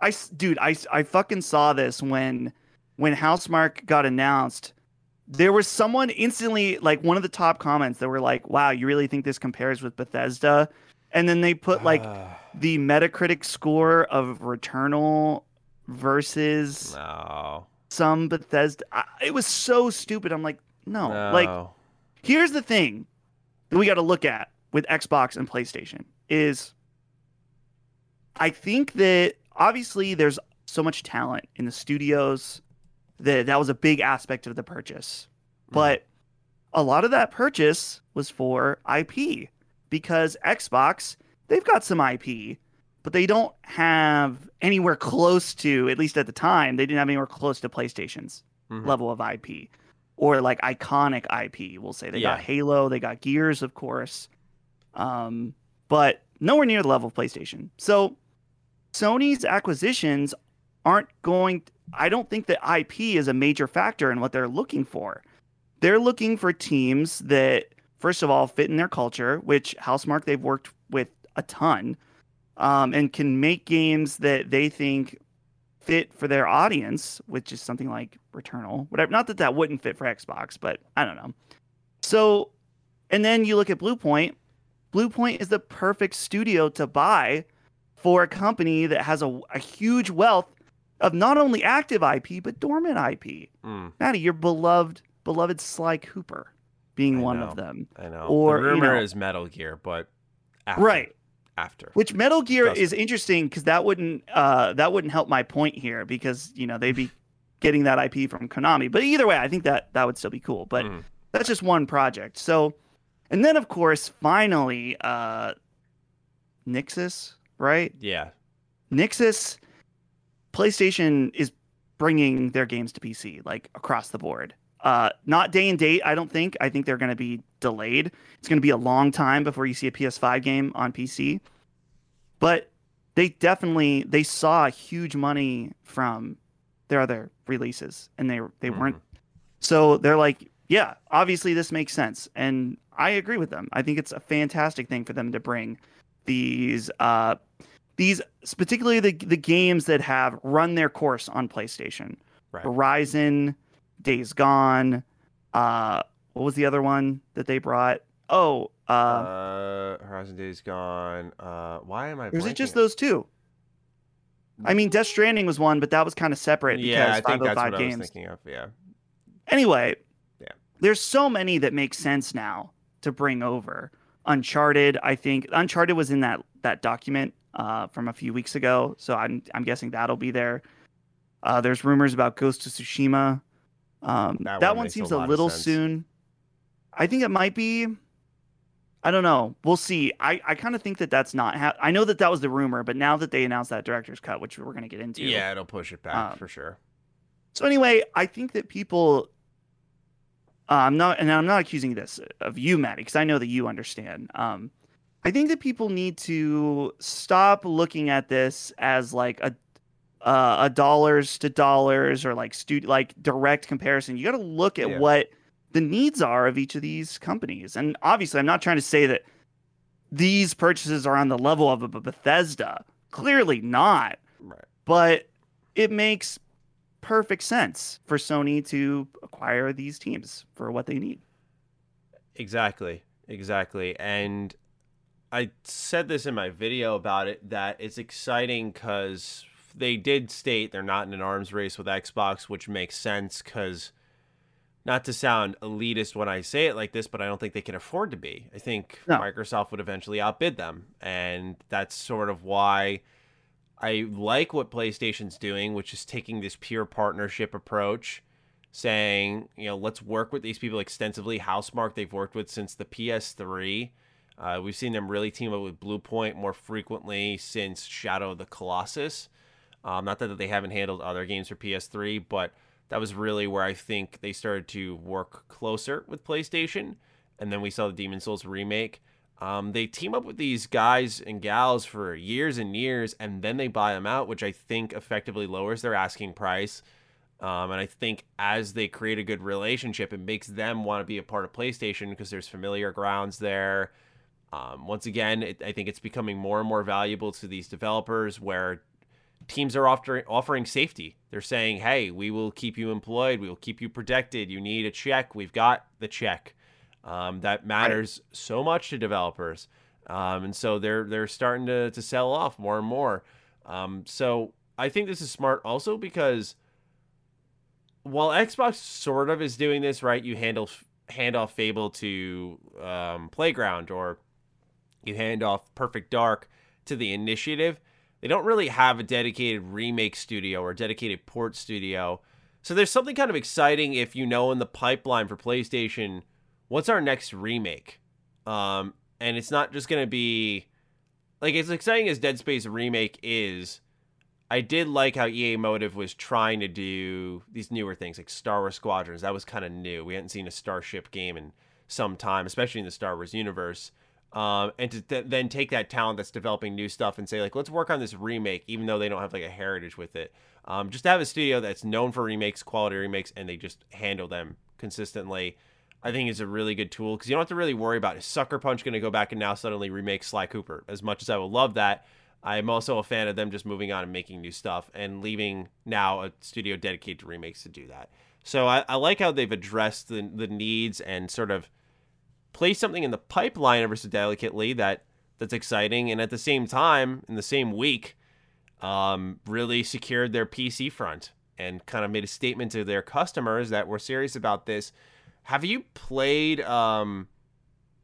I dude, I I fucking saw this when when Housemarque got announced. There was someone instantly like one of the top comments that were like, "Wow, you really think this compares with Bethesda?" And then they put like Ah, the Metacritic score of Returnal versus no. some Bethesda. I, it was so stupid. I'm like, no. no. Like, here's the thing that we got to look at with Xbox and PlayStation is I think that obviously there's so much talent in the studios that that was a big aspect of the purchase. Mm. But a lot of that purchase was for IP because Xbox, they've got some IP, but they don't have anywhere close to, at least at the time, they didn't have anywhere close to PlayStation's Mhm. level of IP or like iconic IP. We'll say they got Halo, they got Gears, of course, um, but nowhere near the level of PlayStation. So Sony's acquisitions aren't going. I don't think that IP is a major factor in what they're looking for. They're looking for teams that, first of all, fit in their culture, which Housemarque they've worked with a ton, um, and can make games that they think fit for their audience, which is something like Returnal, whatever. Not that that wouldn't fit for Xbox, but I don't know. So, and then you look at Bluepoint. Bluepoint is the perfect studio to buy for a company that has a, a huge wealth of not only active IP but dormant IP. Mm, Maddie, your beloved beloved Sly Cooper being I one know. of them. I know. Or, the you rumor know- is Metal Gear, but after, Right. After. Which Metal Gear is interesting because that wouldn't uh, that wouldn't help my point here because you know they'd be getting that IP from Konami. But either way, I think that that would still be cool. But Mhm. that's just one project. So, and then of course, finally, uh, Nixxes, right? yeah. Nixxes, PlayStation is bringing their games to PC like across the board. Uh, not day and date, I don't think. I think they're going to be delayed. It's going to be a long time before you see a PS5 game on PC. But they definitely they saw huge money from their other releases, and they they weren't. So they're like, yeah, obviously this makes sense, and I agree with them. I think it's a fantastic thing for them to bring these uh these particularly the the games that have run their course on PlayStation. Right. Horizon, Days Gone, uh what was the other one that they brought? Oh, uh, Uh, Horizon Days Gone. Uh, why am I? is it just blanking? those two? I mean, Death Stranding was one, but that was kind of separate Yeah, I because think that's 505 what I was thinking of. Yeah. Anyway, Yeah. there's so many that make sense now to bring over. Uncharted, I think Uncharted was in that that document uh, from a few weeks ago, so I'm I'm guessing that'll be there. Uh, there's rumors about Ghost of Tsushima. Um, That that, one one makes a seems a little soon. I think it might be. I don't know. We'll see. I, I kind of think that that's not. Ha- I know that that was the rumor, but now that they announced that director's cut, which we're going to get into, Yeah, it'll push it back Um, for sure. so anyway, I think that people. Uh, I'm not, and I'm not accusing this of you, Maddie, because I know that you understand. Um, I think that people need to stop looking at this as like a uh, a dollars to dollars or like stu- like direct comparison. You got to look at Yeah. what the needs are of each of these companies. And obviously, I'm not trying to say that these purchases are on the level of a Bethesda. Clearly not Right. but it makes perfect sense for Sony to acquire these teams for what they need. Exactly. Exactly. And I said this in my video about it that it's exciting because they did state they're not in an arms race with Xbox, which makes sense because not to sound elitist when I say it like this, but I don't think they can afford to be. I think No. Microsoft would eventually outbid them. And that's sort of why I like what PlayStation's doing, which is taking this pure partnership approach, saying, you know, let's work with these people extensively. Housemarque, they've worked with since the PS3. Uh, we've seen them really team up with Bluepoint more frequently since Shadow of the Colossus. Um, not that they haven't handled other games for PS3, but that was really where I think they started to work closer with PlayStation. And then we saw the Demon Souls remake. Um, they team up with these guys and gals for years and years, and then they buy them out, which I think effectively lowers their asking price. Um, and I think as they create a good relationship, it makes them want to be a part of PlayStation because there's familiar grounds there. Um, once again, it, I think it's becoming more and more valuable to these developers where teams are offering offering safety. They're saying, "Hey, we will keep you employed. We will keep you protected. You need a check. We've got the check." Um, that matters right. so much to developers, um, and so they're they're starting to to sell off more and more. Um, so I think this is smart also because while Xbox sort of is doing this right, you handle hand off Fable to um, Playground or you hand off Perfect Dark to the Initiative. They don't really have a dedicated remake studio or dedicated port studio. So there's something kind of exciting if you know in the pipeline for PlayStation, what's our next remake? Um, and it's not just going to be like as exciting as Dead Space remake is. I did like how EA Motive was trying to do these newer things like Star Wars Squadrons. That was kind of new. We hadn't seen a Starship game in some time, especially in the Star Wars universe. Um, and to th- then take that talent that's developing new stuff and say like, let's work on this remake, even though they don't have like a heritage with it. Um, just to have a studio that's known for remakes, quality remakes, and they just handle them consistently. I think is a really good tool because you don't have to really worry about is Sucker Punch going to go back and now suddenly remake Sly Cooper. As much as I would love that, I'm also a fan of them just moving on and making new stuff and leaving now a studio dedicated to remakes to do that. So I, I like how they've addressed the, the needs and sort of place something in the pipeline ever so delicately that that's exciting, and at the same time, in the same week, um, really secured their PC front and kind of made a statement to their customers that we're serious about this. Have you played um,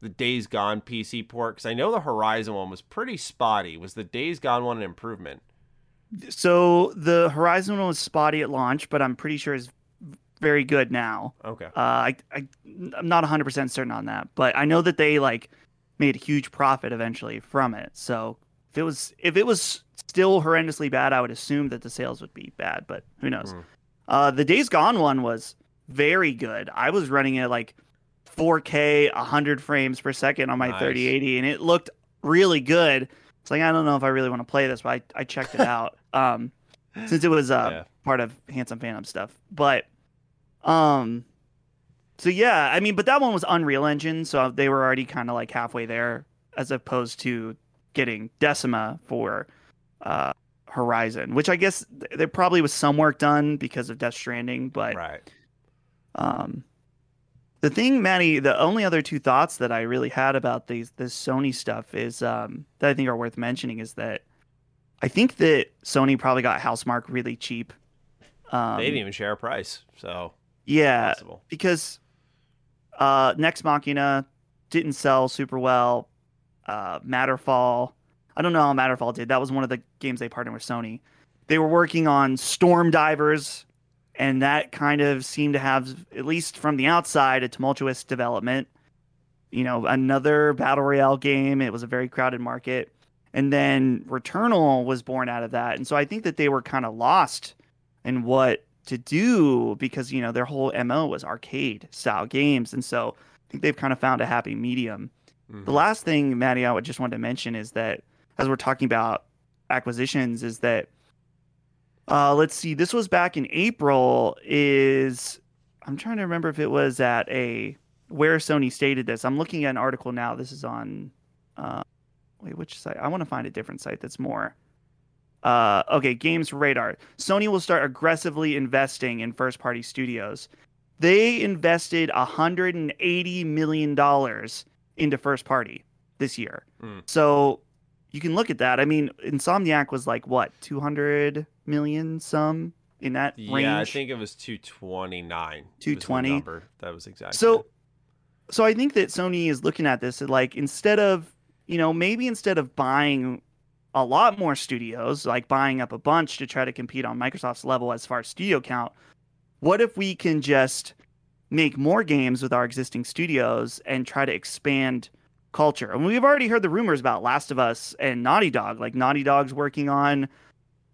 the Days Gone PC port? Because I know the Horizon one was pretty spotty. Was the Days Gone one an improvement? So the Horizon one was spotty at launch, but I'm pretty sure it's very good now. Okay. Uh, I, I I'm not 100 percent certain on that, but I know that they like made a huge profit eventually from it. So if it was if it was still horrendously bad, I would assume that the sales would be bad, but who knows? Mm. Uh, the Days Gone one was very good. I was running it like 4K, 100 frames per second on my nice. 3080, and it looked really good. It's like I don't know if I really want to play this, but I, I checked it out. Um, since it was uh, yeah. part of Handsome Phantom stuff, but um, so yeah, I mean, but that one was Unreal Engine, so they were already kind of like halfway there, as opposed to getting Decima for uh, Horizon, which I guess there probably was some work done because of Death Stranding, but right. Um, the thing, Maddie, the only other two thoughts that I really had about these this Sony stuff is um, that I think are worth mentioning is that I think that Sony probably got Housemarque really cheap. Um, they didn't even share a price, so yeah, possible. because uh, Nex Machina didn't sell super well. Uh, Matterfall, I don't know how Matterfall did. That was one of the games they partnered with Sony. They were working on Storm Divers, and that kind of seemed to have, at least from the outside, a tumultuous development. You know, another battle royale game. It was a very crowded market, and then Returnal was born out of that. And so I think that they were kind of lost in what to do because you know their whole mo was arcade style games. And so i think they've kind of found a happy medium. Mm-hmm. the last thing maddie i would just want to mention is that as we're talking about acquisitions is that uh, let's see this was back in april is i'm trying to remember if it was at a where sony stated this. I'm looking at an article now. This is on uh, wait which site? I want to find a different site that's more uh, okay, Games Radar. Sony will start aggressively investing in first party studios. They invested $180 million into first party this year. Mm. So you can look at that. I mean, Insomniac was like, what, 200 million some in that yeah, range? Yeah, I think it was 229. 220. number. That was exactly. So, so I think that Sony is looking at this like instead of, you know, maybe instead of buying a lot more studios, like buying up a bunch to try to compete on Microsoft's level as far as studio count. What if we can just make more games with our existing studios and try to expand culture? And we've already heard the rumors about Last of Us and Naughty Dog. Like Naughty Dog's working on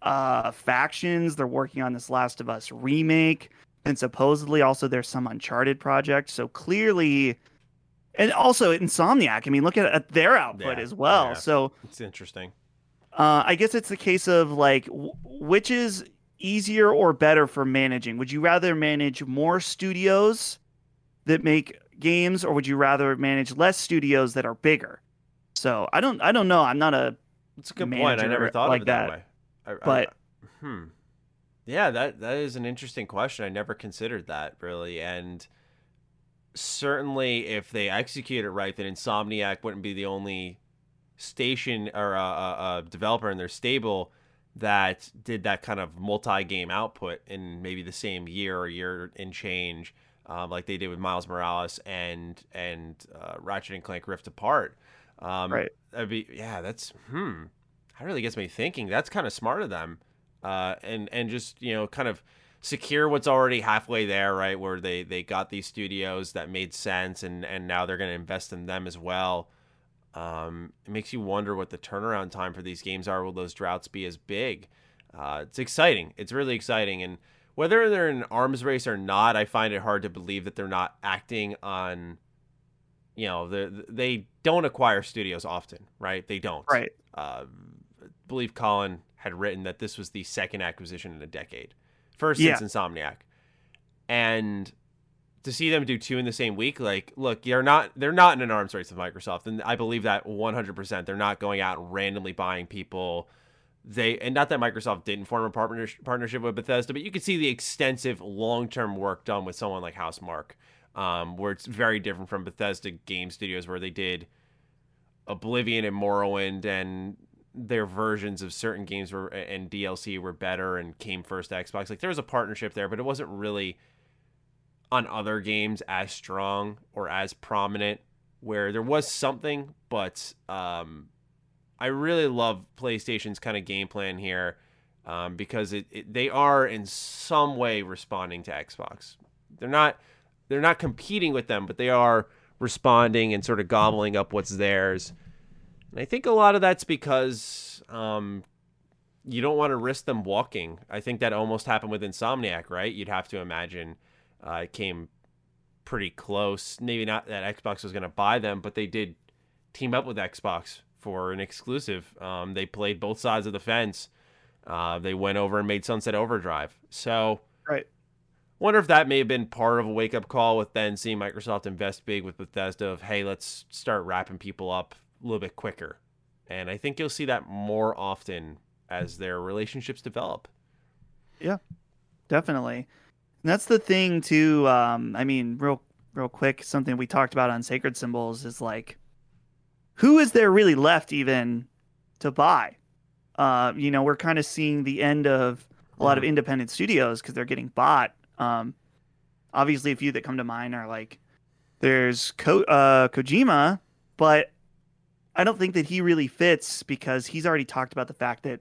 uh factions, they're working on this Last of Us remake, and supposedly also there's some Uncharted project. So clearly and also Insomniac. I mean, look at, at their output yeah, as well. Yeah. So it's interesting. Uh, I guess it's a case of like, w- which is easier or better for managing? Would you rather manage more studios that make games, or would you rather manage less studios that are bigger? So I don't, I don't know. I'm not a. It's a good point. I never thought like of it that, that way. I, but I, Hmm. Yeah, that that is an interesting question. I never considered that really, and certainly if they execute it right, then Insomniac wouldn't be the only station or a, a, a developer in their stable that did that kind of multi-game output in maybe the same year or year in change, um, like they did with Miles Morales and and uh, Ratchet and Clank Rift Apart. Um, right. That'd be yeah. That's hmm. That really gets me thinking. That's kind of smart of them, uh, and and just you know kind of secure what's already halfway there, right? Where they they got these studios that made sense, and and now they're going to invest in them as well. Um, it makes you wonder what the turnaround time for these games are. Will those droughts be as big? Uh, it's exciting. It's really exciting, and whether they're in an arms race or not, I find it hard to believe that they're not acting on. You know, they don't acquire studios often, right? They don't. Right. Uh, I believe Colin had written that this was the second acquisition in a decade, first Yeah. since Insomniac, and to see them do two in the same week, like, look, they're not they're not in an arms race with Microsoft, and I believe that 100. percent They're not going out and randomly buying people. They and not that Microsoft didn't form a partner, partnership with Bethesda, but you could see the extensive long term work done with someone like Housemarque, um, where it's very different from Bethesda game studios, where they did Oblivion and Morrowind and their versions of certain games were and DLC were better and came first to Xbox. Like there was a partnership there, but it wasn't really on other games as strong or as prominent where there was something, but um, I really love PlayStation's kind of game plan here um, because it, it, they are in some way responding to Xbox. They're not they're not competing with them, but they are responding and sort of gobbling up what's theirs. And I think a lot of that's because um, you don't want to risk them walking. I think that almost happened with Insomniac, right? You'd have to imagine uh, it came pretty close. Maybe not that Xbox was going to buy them, but they did team up with Xbox for an exclusive. Um, they played both sides of the fence. Uh, they went over and made Sunset Overdrive. So, Right. wonder if that may have been part of a wake up call with then seeing Microsoft invest big with Bethesda of hey, let's start wrapping people up a little bit quicker. And I think you'll see that more often as their relationships develop. Yeah, definitely. And that's the thing too. Um, I mean, real real quick, something we talked about on Sacred Symbols is like who is there really left even to buy? Uh, you know, we're kind of seeing the end of a lot of independent studios because they're getting bought. Um, obviously, a few that come to mind are like there's Ko- uh, Kojima, but I don't think that he really fits because he's already talked about the fact that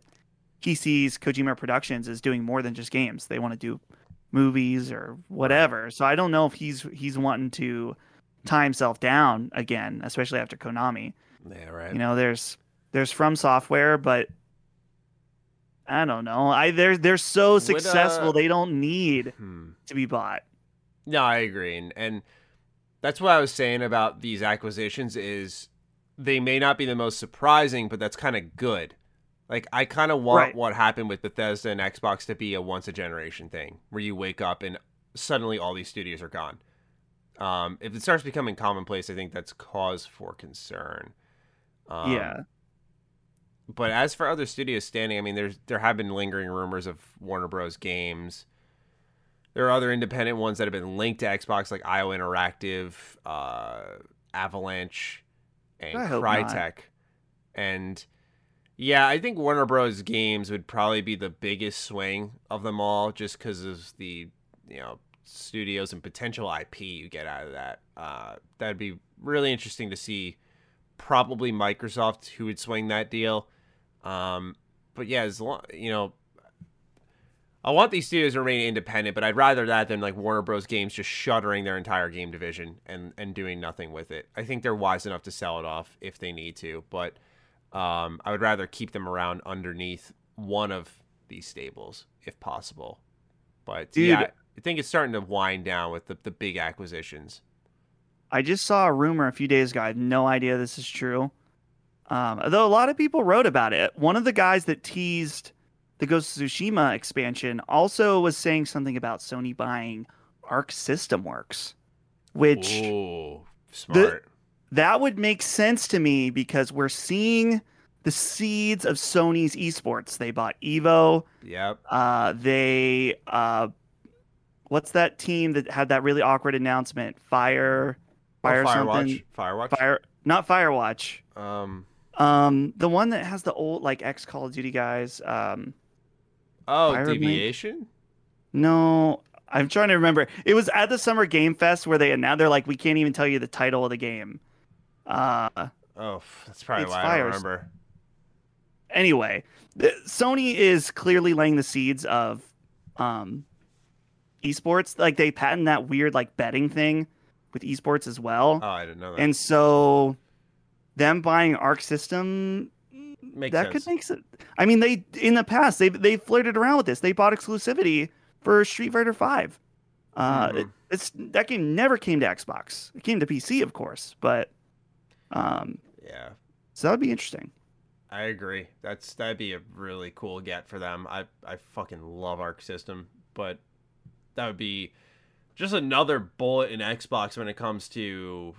he sees Kojima Productions as doing more than just games. They want to do movies or whatever. So I don't know if he's he's wanting to tie himself down again, especially after Konami. Yeah, right. You know, there's there's from software, but I don't know. I they're they're so Would, successful uh, they don't need Hmm. to be bought. No, I agree, and, and that's what I was saying about these acquisitions is they may not be the most surprising, but that's kind of good. Like I kind of want Right. what happened with Bethesda and Xbox to be a once a generation thing, where you wake up and suddenly all these studios are gone. Um, if it starts becoming commonplace, I think that's cause for concern. Um, yeah. but as for other studios standing, I mean, there's there have been lingering rumors of Warner Bros. games. There are other independent ones that have been linked to Xbox, like IO Interactive, uh, Avalanche, and hope not. Crytek. And yeah, I think Warner Bros. games would probably be the biggest swing of them all, just because of the you know studios and potential IP you get out of that. Uh, that'd be really interesting to see. Probably Microsoft who would swing that deal. Um, but yeah, as long you know, I want these studios to remain independent, but I'd rather that than like Warner Bros. Games just shuttering their entire game division and and doing nothing with it. I think they're wise enough to sell it off if they need to, but um, I would rather keep them around underneath one of these stables if possible. But Dude. yeah, I think it's starting to wind down with the, the big acquisitions. I just saw a rumor a few days ago. I had no idea this is true. Um, though a lot of people wrote about it. One of the guys that teased the Ghost of Tsushima expansion also was saying something about Sony buying Arc System Works, which Ooh, smart. That would make sense to me because we're seeing the seeds of Sony's esports. They bought Evo. Yep. Uh, they uh, what's that team that had that really awkward announcement? Fire, fire oh, something. Firewatch. Fire, not Firewatch. Um. Um, the one that has the old like ex Call of Duty guys. Um, Oh, Fire Link? deviation. no, I'm trying to remember. It was at the Summer Game Fest where they now they're like, we can't even tell you the title of the game. Uh, Oh, that's probably why I don't remember. anyway, the, Sony is clearly laying the seeds of um esports. Like they patent that weird like betting thing with esports as well. Oh, I didn't know that. and so them buying Arc System Makes that sense. could make sense. I mean, they in the past they they flirted around with this. They bought exclusivity for Street Fighter Five. Uh, Mhm. it- it's that game never came to Xbox. It came to PC, of course, but um, yeah. so that would be interesting. I agree. That's that'd be a really cool get for them. I I fucking love Arc System, but that would be just another bullet in Xbox when it comes to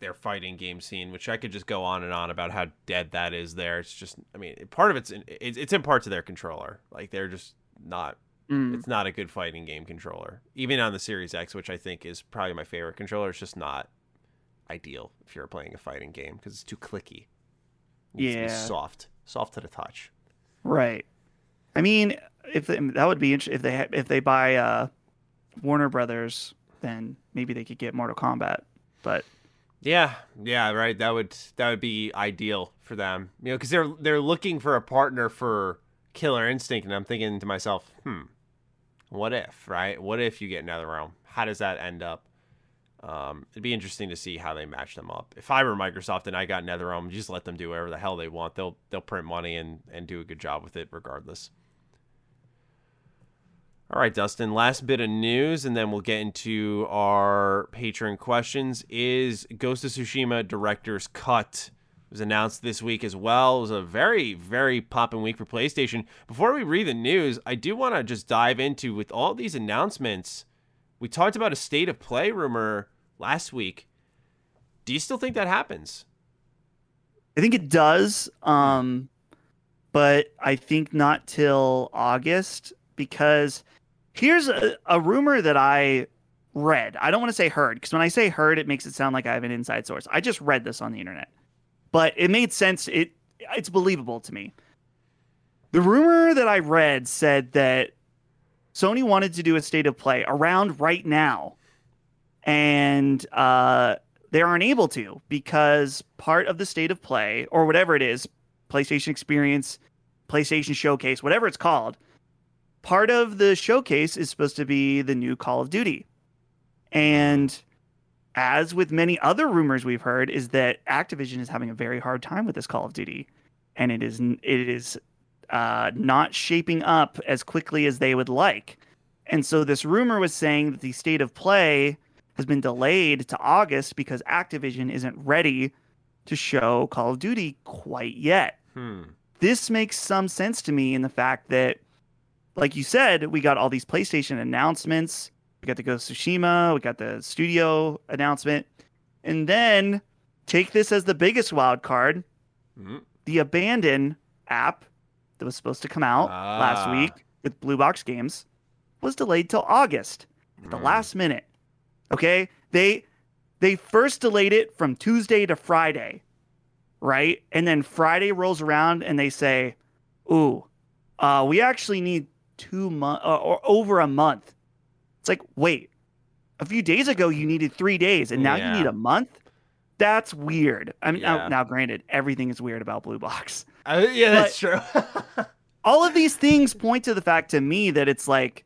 their fighting game scene, which I could just go on and on about how dead that is. There, it's just I mean, part of it's in, it's, it's in parts of their controller. Like they're just not. Mm. It's not a good fighting game controller, even on the Series X, which I think is probably my favorite controller. It's just not ideal if you're playing a fighting game because it's too clicky. It needs to be Yeah. soft, soft to the touch. Right. I mean, if they, that would be interesting if they ha- if they buy uh, Warner Brothers, then maybe they could get Mortal Kombat. But Yeah, yeah, right. That would that would be ideal for them, you know, because they're they're looking for a partner for Killer Instinct, and I'm thinking to myself, hmm, what if, right? What if you get another NetherRealm? How does that end up? Um, it'd be interesting to see how they match them up. If I were Microsoft and I got NetherRealm, just let them do whatever the hell they want. They'll they'll print money and and do a good job with it regardless. All right, Dustin, last bit of news, and then we'll get into our patron questions. Is Ghost of Tsushima Director's Cut was announced this week as well. It was a very, very popping week for PlayStation. Before we read the news, I do want to just dive into with all these announcements. We talked about a state of play rumor last week. Do you still think that happens? I think it does. Um, but I think not till August because here's a, a rumor that I read. I don't want to say heard because when I say heard, it makes it sound like I have an inside source. I just read this on the internet, but it made sense. It it's believable to me. The rumor that I read said that Sony wanted to do a state of play around right now, and uh, they aren't able to because part of the state of play or whatever it is PlayStation Experience, PlayStation Showcase, whatever it's called, part of the showcase is supposed to be the new Call of Duty. And as with many other rumors we've heard is that Activision is having a very hard time with this Call of Duty and it is it is uh, not shaping up as quickly as they would like. And so this rumor was saying that the state of play has been delayed to August because Activision isn't ready to show Call of Duty quite yet. Hmm. This makes some sense to me in the fact that, like you said, we got all these PlayStation announcements. We got the Ghost of Tsushima, we got the studio announcement. And then take this as the biggest wild card Mhm. the Abandon app that was supposed to come out last Ah. week with Blue Box Games was delayed till August at the Mm. last minute. Okay? They they first delayed it from Tuesday to Friday, right? And then Friday rolls around and they say, "Ooh, uh, we actually need two months uh, or over a month." It's like, wait, a few days ago you needed three days, and now Yeah. you need a month. That's weird. I mean, Yeah. now, now, granted, everything is weird about Blue Box. Uh, yeah, that's true. All of these things point to the fact to me that it's like,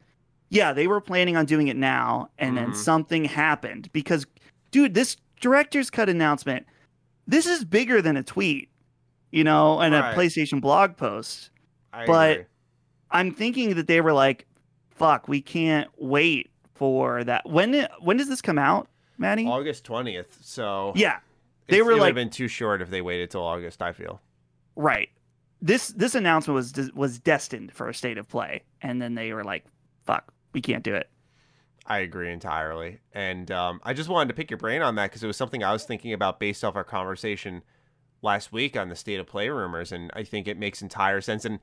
yeah, they were planning on doing it now, and then Mhm. something happened because, dude, this director's cut announcement, this is bigger than a tweet, you know, and Right. a PlayStation blog post. I But- agree. I'm thinking that they were like, fuck, we can't wait for that. When when does this come out, Maddie? August twentieth. So yeah, they were it like- been too short if they waited till August. I feel. right. This this announcement was was destined for a state of play, and then they were like, fuck, we can't do it. I agree entirely. And um, I just wanted to pick your brain on that because it was something I was thinking about based off our conversation last week on the state of play rumors, and I think it makes entire sense. And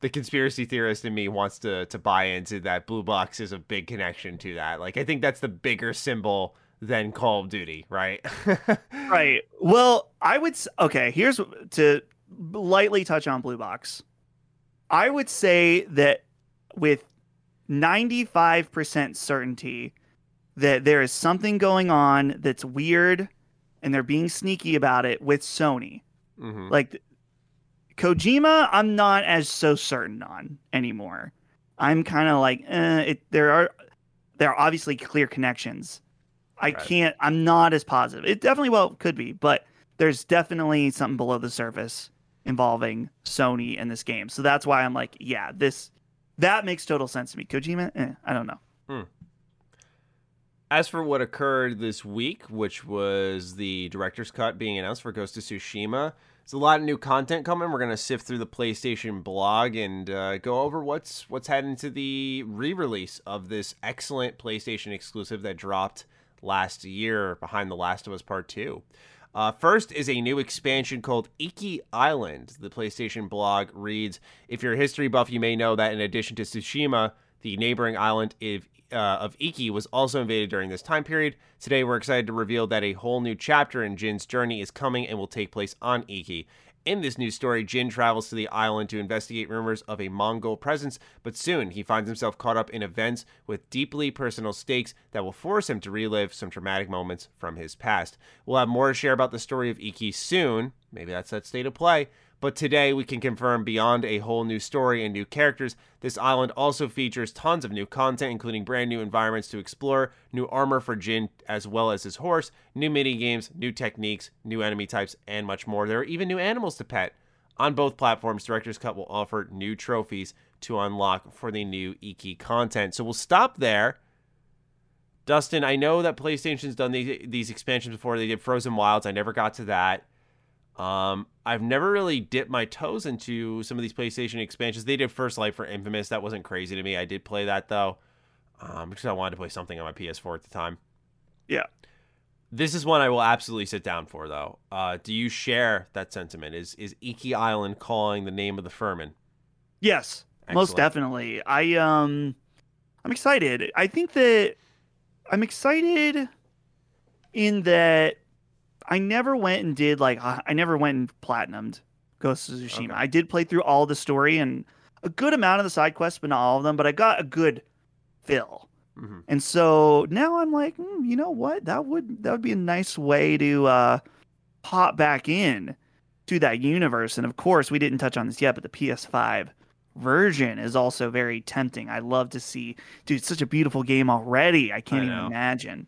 the conspiracy theorist in me wants to to buy into that blue box is a big connection to that. Like I think that's the bigger symbol than Call of Duty, right? right. Well, I would okay, here's to lightly touch on blue box. I would say that with 95% certainty that there is something going on that's weird and they're being sneaky about it with Sony. Mm-hmm. Like Kojima, I'm not as so certain on anymore. I'm kind of like, eh, it, there are there are obviously clear connections. I right. can't. I'm not as positive. It definitely well could be, but there's definitely something below the surface involving Sony in this game. So that's why I'm like, yeah, this that makes total sense to me. Kojima, eh, I don't know. Hmm. As for what occurred this week, which was the director's cut being announced for Ghost of Tsushima, there's a lot of new content coming. We're gonna sift through the PlayStation blog and uh, go over what's what's heading to the re-release of this excellent PlayStation exclusive that dropped last year behind The Last of Us Part Two. Uh, first is a new expansion called Iki Island. The PlayStation blog reads If you're a history buff, you may know that in addition to Tsushima, the neighboring island of, uh, of Iki was also invaded during this time period. Today, we're excited to reveal that a whole new chapter in Jin's journey is coming and will take place on Iki. In this new story, Jin travels to the island to investigate rumors of a Mongol presence, but soon he finds himself caught up in events with deeply personal stakes that will force him to relive some traumatic moments from his past. We'll have more to share about the story of Iki soon. Maybe that's that state of play. But today we can confirm beyond a whole new story and new characters, this island also features tons of new content, including brand new environments to explore, new armor for Jin as well as his horse, new mini games, new techniques, new enemy types, and much more. There are even new animals to pet. On both platforms, Director's Cut will offer new trophies to unlock for the new Iki content. So we'll stop there. Dustin, I know that PlayStation's done these, these expansions before. They did Frozen Wilds. I never got to that. Um, I've never really dipped my toes into some of these PlayStation expansions. They did First Light for Infamous. That wasn't crazy to me. I did play that though, um, because I wanted to play something on my PS4 at the time. Yeah. This is one I will absolutely sit down for though. Uh, do you share that sentiment? Is is Iki Island calling the name of the Furman? Yes, Excellent. most definitely. I um, I'm excited. I think that I'm excited in that I never went and did like I never went and platinumed Ghost of Tsushima. Okay. I did play through all the story and a good amount of the side quests, but not all of them. But I got a good fill, mm-hmm. and so now I'm like, mm, you know what? That would that would be a nice way to uh, pop back in to that universe. And of course, we didn't touch on this yet, but the PS5 version is also very tempting. I love to see, dude, such a beautiful game already. I can't I even imagine.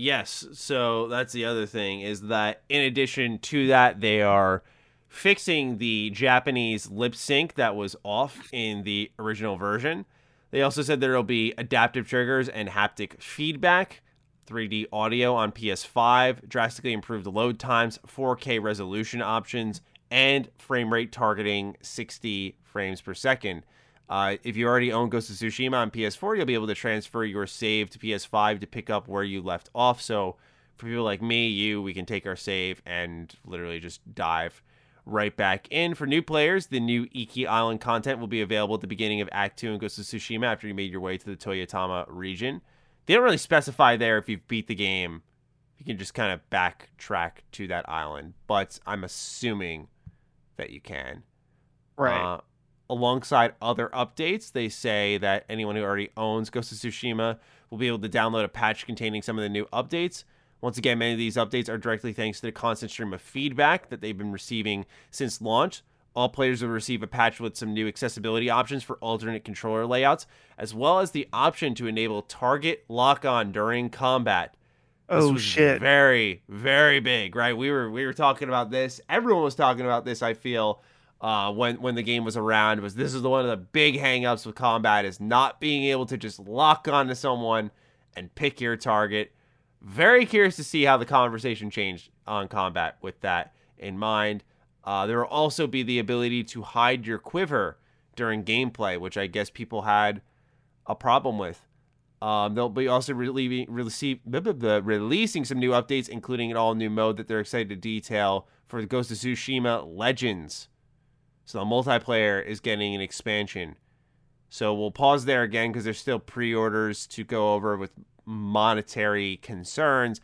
Yes, so that's the other thing is that in addition to that, they are fixing the Japanese lip sync that was off in the original version. They also said there will be adaptive triggers and haptic feedback, 3D audio on PS5, drastically improved load times, 4K resolution options, and frame rate targeting 60 frames per second. Uh, if you already own Ghost of Tsushima on PS4, you'll be able to transfer your save to PS5 to pick up where you left off. So for people like me, you, we can take our save and literally just dive right back in. For new players, the new Iki Island content will be available at the beginning of Act 2 in Ghost of Tsushima after you made your way to the Toyotama region. They don't really specify there if you've beat the game. You can just kind of backtrack to that island, but I'm assuming that you can. Right. Uh, alongside other updates. They say that anyone who already owns Ghost of Tsushima will be able to download a patch containing some of the new updates. Once again, many of these updates are directly thanks to the constant stream of feedback that they've been receiving since launch. All players will receive a patch with some new accessibility options for alternate controller layouts, as well as the option to enable target lock on during combat. This oh shit! Very, very big, right? We were we were talking about this. Everyone was talking about this. I feel uh, when when the game was around was this is the one of the big hangups with combat is not being able to just lock onto someone and pick your target. Very curious to see how the conversation changed on combat with that in mind. Uh, there will also be the ability to hide your quiver during gameplay, which I guess people had a problem with. Um, they'll be also receive, blah, blah, blah, releasing some new updates, including an all new mode that they're excited to detail for the Ghost of Tsushima Legends. So the multiplayer is getting an expansion. So we'll pause there again because there's still pre orders to go over with monetary concerns.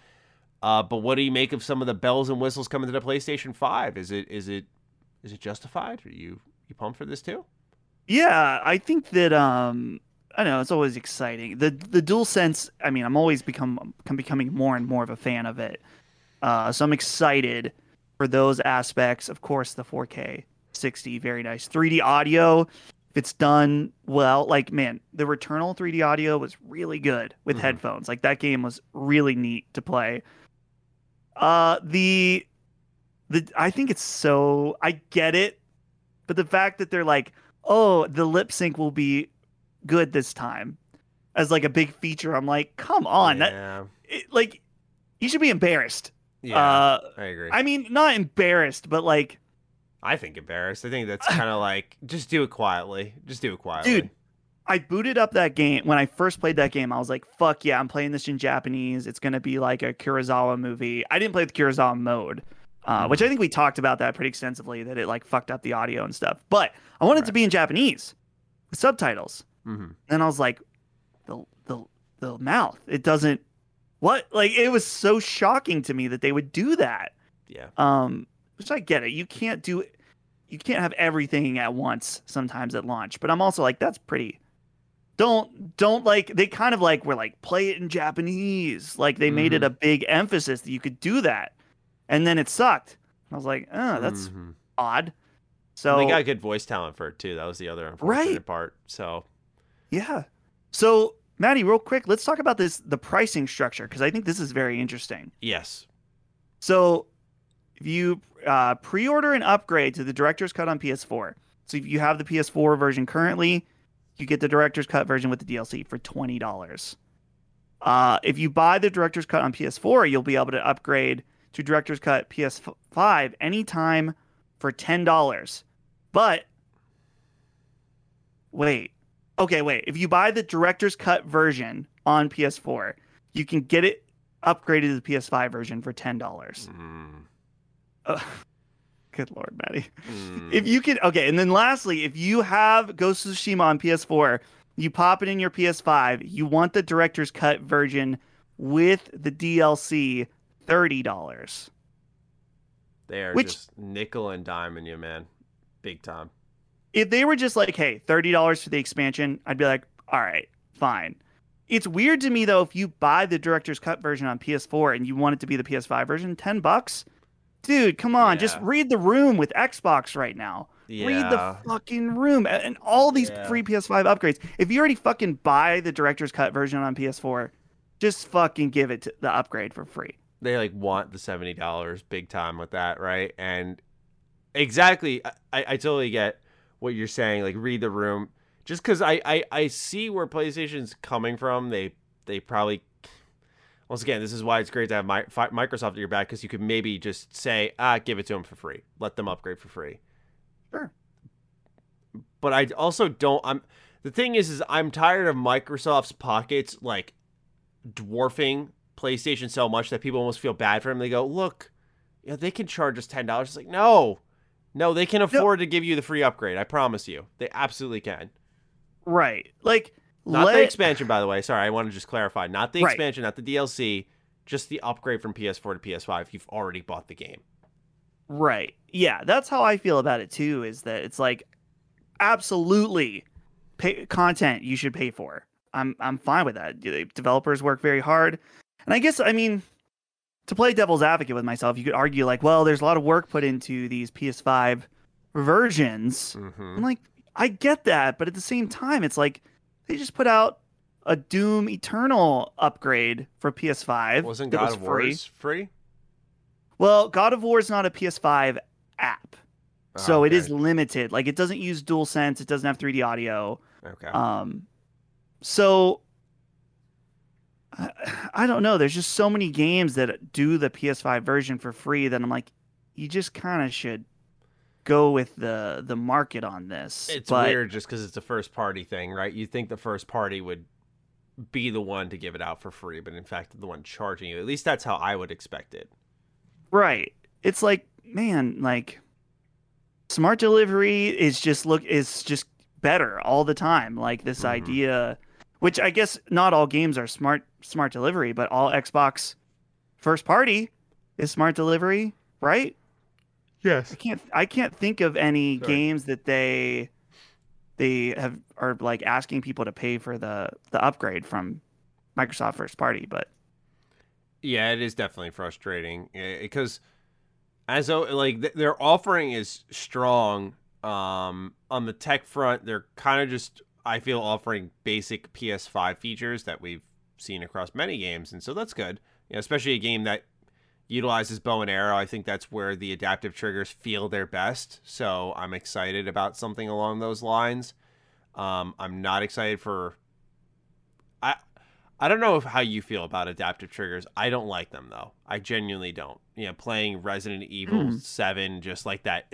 Uh, but what do you make of some of the bells and whistles coming to the PlayStation 5? Is it is it is it justified? Are you you pumped for this too? Yeah, I think that um I know it's always exciting. The the dual sense, I mean, I'm always become becoming more and more of a fan of it. Uh so I'm excited for those aspects. Of course, the 4K 60, very nice. 3D audio, if it's done well, like man, the Returnal 3D audio was really good with Mhm. headphones. Like that game was really neat to play. Uh the the I think it's so I get it, but the fact that they're like, "Oh, the lip sync will be good this time." As like a big feature, I'm like, "Come on." That it, like you should be embarrassed. yeah, Uh I agree. I mean, not embarrassed, but like I think embarrassed. I think that's kind of like just do it quietly. Just do it quietly. Dude, I booted up that game when I first played that game. I was like, "Fuck yeah, I'm playing this in Japanese. It's gonna be like a Kurosawa movie." I didn't play the Kurosawa mode, uh, which I think we talked about that pretty extensively. That it like fucked up the audio and stuff. But I wanted it to be in Japanese with subtitles. hmm And I was like, the the the mouth. It doesn't. What like it was so shocking to me that they would do that. Yeah. Um, which I get it. You can't do, you can't have everything at once sometimes at launch. But I'm also like, that's pretty. Don't don't like they kind of like were like play it in Japanese. Like they made it Mhm. a big emphasis that you could do that, and then it sucked. I was like, oh, that's Mhm. odd. So So they got good voice talent for it too. That was the other unfortunate Right. part. So yeah. So Maddie, real quick, let's talk about this the pricing structure because I think this is very interesting. yes, So if you uh, pre-order an upgrade to the director's cut on PS4, so if you have the PS4 version currently, you get the director's cut version with the DLC for twenty dollars. Uh, if you buy the director's cut on PS4, you'll be able to upgrade to director's cut PS5 anytime for ten dollars. But wait, okay, wait. If you buy the director's cut version on PS4, you can get it upgraded to the PS5 version for ten dollars. Mm, Uh, good lord, Maddie. mm. If you could, okay, and then lastly, if you have Ghost of Tsushima on PS4, you pop it in your PS5. You want the director's cut version with the DLC, thirty dollars. they are which- just nickel and diming you, man, big time. If they were just like, hey, thirty dollars for the expansion, I'd be like, all right, fine. It's weird to me though if you buy the director's cut version on PS4 and you want it to be the PS5 version, ten bucks. Dude, come on, just read the room with Xbox right now. Yeah, Read the fucking room and- all these Yeah. free PS5 upgrades. If you already fucking buy the director's cut version on PS4, just fucking give it to the upgrade for free. they like want the seventy dollars big time with that, right? And exactly, I, I I totally get what you're saying. Like read the room, just because I, I I see where PlayStation's coming from. They they probably once again, this is why it's great to have my, fi- Microsoft at your back because you could maybe just say, ah, give it to them for free, let them upgrade for free. Sure. But I also don't. I'm the thing is, is I'm tired of Microsoft's pockets like dwarfing PlayStation so much that people almost feel bad for them. They go, look, you know, they can charge us ten dollars. It's like, no, no, they can afford to give you the free upgrade. I promise you, they absolutely can. Right. Like Not let, the expansion, by the way. Sorry, I want to just clarify. Not the Right. expansion, not the DLC, just the upgrade from PS4 to PS5. If you've already bought the game. Right. Yeah, that's how I feel about it too. Is that it's like absolutely pay content you should pay for. I'm I'm fine with that. The Developers work very hard, and I guess I mean to play devil's advocate with myself, you could argue like, well, there's a lot of work put into these PS5 versions. Mm-hmm. I'm like, I get that, but at the same time, it's like they just put out a Doom Eternal upgrade for PS5. Wasn't God was of free. War's free? Well, God of War is not a PS5 app. Oh, So it okay. is limited. Like it doesn't use dual sense, it doesn't have 3D audio. Okay. Um so I, I don't know. There's just so many games that do the PS5 version for free that I'm like you just kind of should go with the the market on this. It's but, weird just because it's a first party thing, right? You think the first party would be the one to give it out for free, but in fact the one charging you. At least that's how I would expect it. Right. It's like, man, like smart delivery is just look is just better all the time. Like this Mhm. idea which I guess not all games are smart smart delivery, but all Xbox first party is smart delivery, right? Yes. I can't I can't think of any Sorry. games that they they have are like asking people to pay for the the upgrade from Microsoft first party, but Yeah, it is definitely frustrating because as though like th- their offering is strong um on the tech front, they're kind of just I feel offering basic PS5 features that we've seen across many games, and so that's good. You know, especially a game that utilizes bow and arrow. I think that's where the adaptive triggers feel their best. So I'm excited about something along those lines. Um, I'm not excited for. I I don't know if, how you feel about adaptive triggers. I don't like them though. I genuinely don't. You know, playing Resident Evil Mm. Seven, just like that,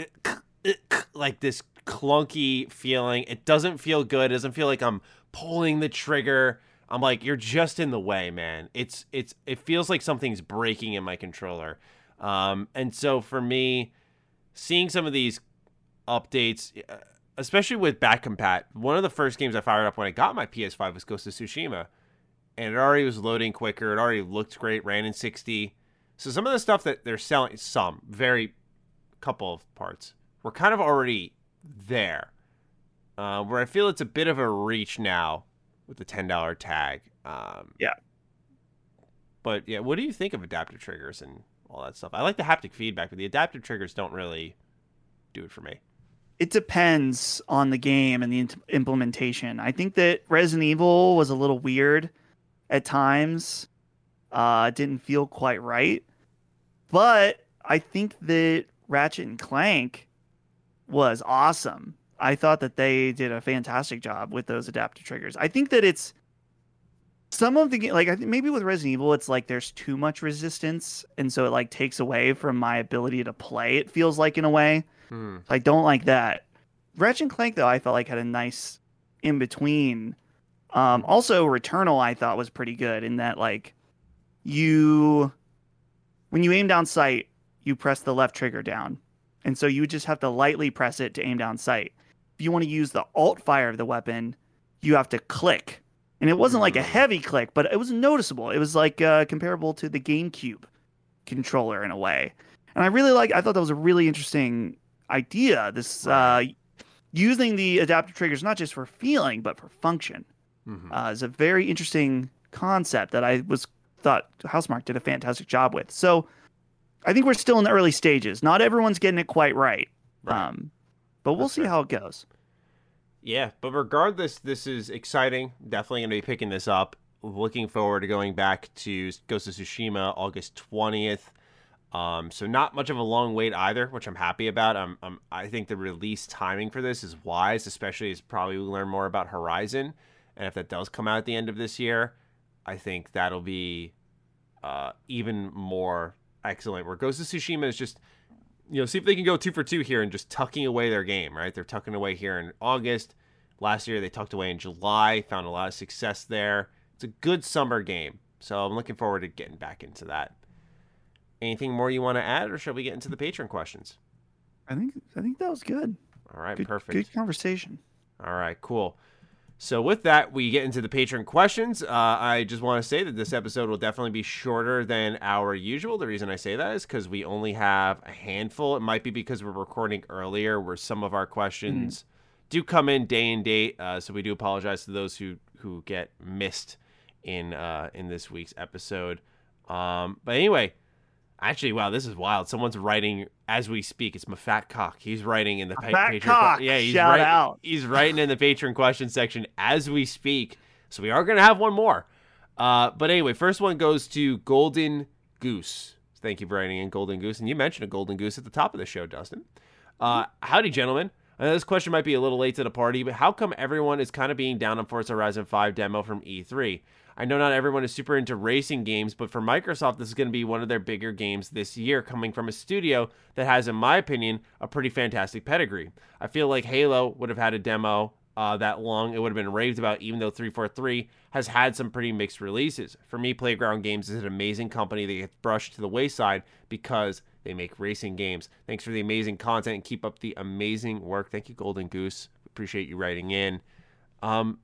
like this clunky feeling. It doesn't feel good. It doesn't feel like I'm pulling the trigger. I'm like, you're just in the way, man. It's it's it feels like something's breaking in my controller. Um, and so for me, seeing some of these updates, uh, especially with back compat, one of the first games I fired up when I got my PS5 was Ghost of Tsushima, and it already was loading quicker. It already looked great, ran in 60. So some of the stuff that they're selling, some very couple of parts, were kind of already there. Uh, where I feel it's a bit of a reach now with the ten dollar tag. Um, Yeah. But yeah, what do you think of adaptive triggers and all that stuff? I like the haptic feedback, but the adaptive triggers don't really do it for me. it depends on the game and the implementation. I think that Resident Evil was a little weird at times. Uh, didn't feel quite right. But I think that Ratchet and Clank was awesome. I thought that they did a fantastic job with those adaptive triggers. I think that it's some of the like I think maybe with Resident Evil it's like there's too much resistance and so it like takes away from my ability to play. It feels like in a way. Hmm. I don't like that. Ratchet and Clank though I felt like had a nice in between. Um, also, Returnal I thought was pretty good in that like you when you aim down sight you press the left trigger down, and so you just have to lightly press it to aim down sight. If you want to use the alt fire of the weapon, you have to click, and it wasn't like a Mm. heavy click, but it was noticeable. It was like uh, comparable to the GameCube controller in a way, and I really like. I thought that was a really interesting idea. This uh, using the adaptive triggers not just for feeling but for function Mhm. uh, is a very interesting concept that I was thought Housemarque did a fantastic job with. So I think we're still in the early stages. Not everyone's getting it quite right, Right. um, but we'll That's see fair. how it goes. Yeah, but regardless, this is exciting. Definitely going to be picking this up. Looking forward to going back to Ghost of Tsushima August twentieth. Um, so not much of a long wait either, which I'm happy about. I'm, I'm, I think the release timing for this is wise, especially as probably we learn more about Horizon, and if that does come out at the end of this year, I think that'll be uh, even more excellent. Where Ghost of Tsushima is just you know, see if they can go two for two here and just tucking away their game, right? They're tucking away here in August. Last year they tucked away in July, found a lot of success there. It's a good summer game. So I'm looking forward to getting back into that. Anything more you want to add, or shall we get into the patron questions? I think I think that was good. All right, Good, perfect. good conversation. All right, cool. So with that, we get into the patron questions. Uh, I just want to say that this episode will definitely be shorter than our usual. The reason I say that is because we only have a handful. It might be because we're recording earlier, where some of our questions do come in day and date. Uh, so we do apologize to those who who get missed in uh, in this week's episode. Um, but anyway, actually, wow, this is wild. Someone's writing as we speak. It's my fat cock. He's writing in the pa- Fat patron. cock, yeah, he's shout write- out. He's writing in the patron question section as we speak. So we are gonna have one more. Uh, but anyway, first one goes to Golden Goose. Thank you for writing in Golden Goose, and you mentioned a Golden Goose at the top of the show, Dustin. Uh, howdy, gentlemen. I know this question might be a little late to the party, but how come everyone is kind of being down on Forza Horizon 5 demo from E3? I know not everyone is super into racing games, but for Microsoft, this is going to be one of their bigger games this year, coming from a studio that has, in my opinion, a pretty fantastic pedigree. I feel like Halo would have had a demo uh, that long, it would have been raved about, even though 343 has had some pretty mixed releases. For me, Playground Games is an amazing company that gets brushed to the wayside because they make racing games. Thanks for the amazing content and keep up the amazing work. Thank you, Golden Goose. Appreciate you writing in. Um,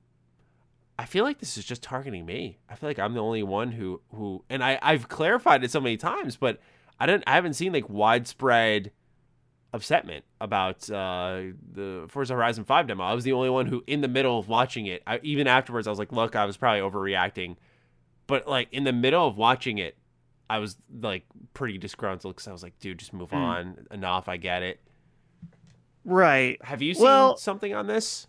I feel like this is just targeting me. I feel like I'm the only one who who, and I I've clarified it so many times, but I don't I haven't seen like widespread upsetment about uh, the Forza Horizon 5 demo. I was the only one who, in the middle of watching it, I, even afterwards, I was like, look, I was probably overreacting. But like in the middle of watching it, I was like pretty disgruntled because I was like, dude, just move mm. on. Enough. I get it. Right. Have you seen well, something on this?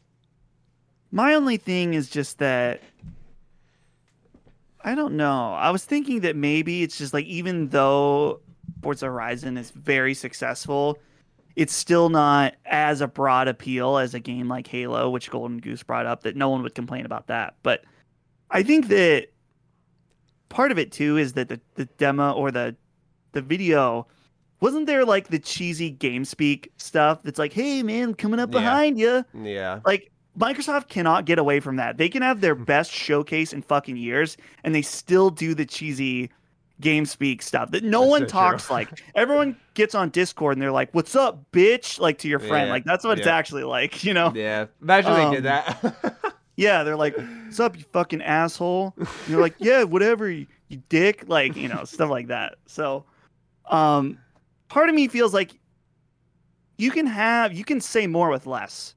My only thing is just that I don't know. I was thinking that maybe it's just like even though Forza Horizon is very successful, it's still not as a broad appeal as a game like Halo, which Golden Goose brought up, that no one would complain about that. But I think that part of it too is that the, the demo or the the video wasn't there like the cheesy game speak stuff that's like, hey man, coming up yeah. behind you. Yeah. Like Microsoft cannot get away from that. They can have their best showcase in fucking years and they still do the cheesy game speak stuff that no that's one so talks like. Everyone gets on Discord and they're like, "What's up, bitch?" Like to your friend. Yeah, like that's what yeah. it's actually like, you know? Yeah. Imagine um, they did um, that. yeah, they're like, "What's up, you fucking asshole?" And you're like, "Yeah, whatever, you, you dick." Like you know, stuff like that. So, um, part of me feels like you can have you can say more with less,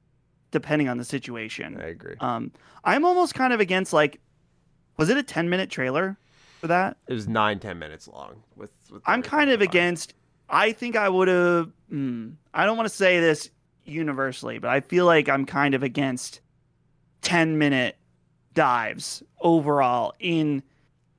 depending on the situation. I agree. Um, I'm almost kind of against like, was it a 10 minute trailer? for that. It was nine, 10 minutes long. With, with I'm kind of against. I think I would have. Mm, I don't want to say this universally, but I feel like I'm kind of against ten minute dives overall in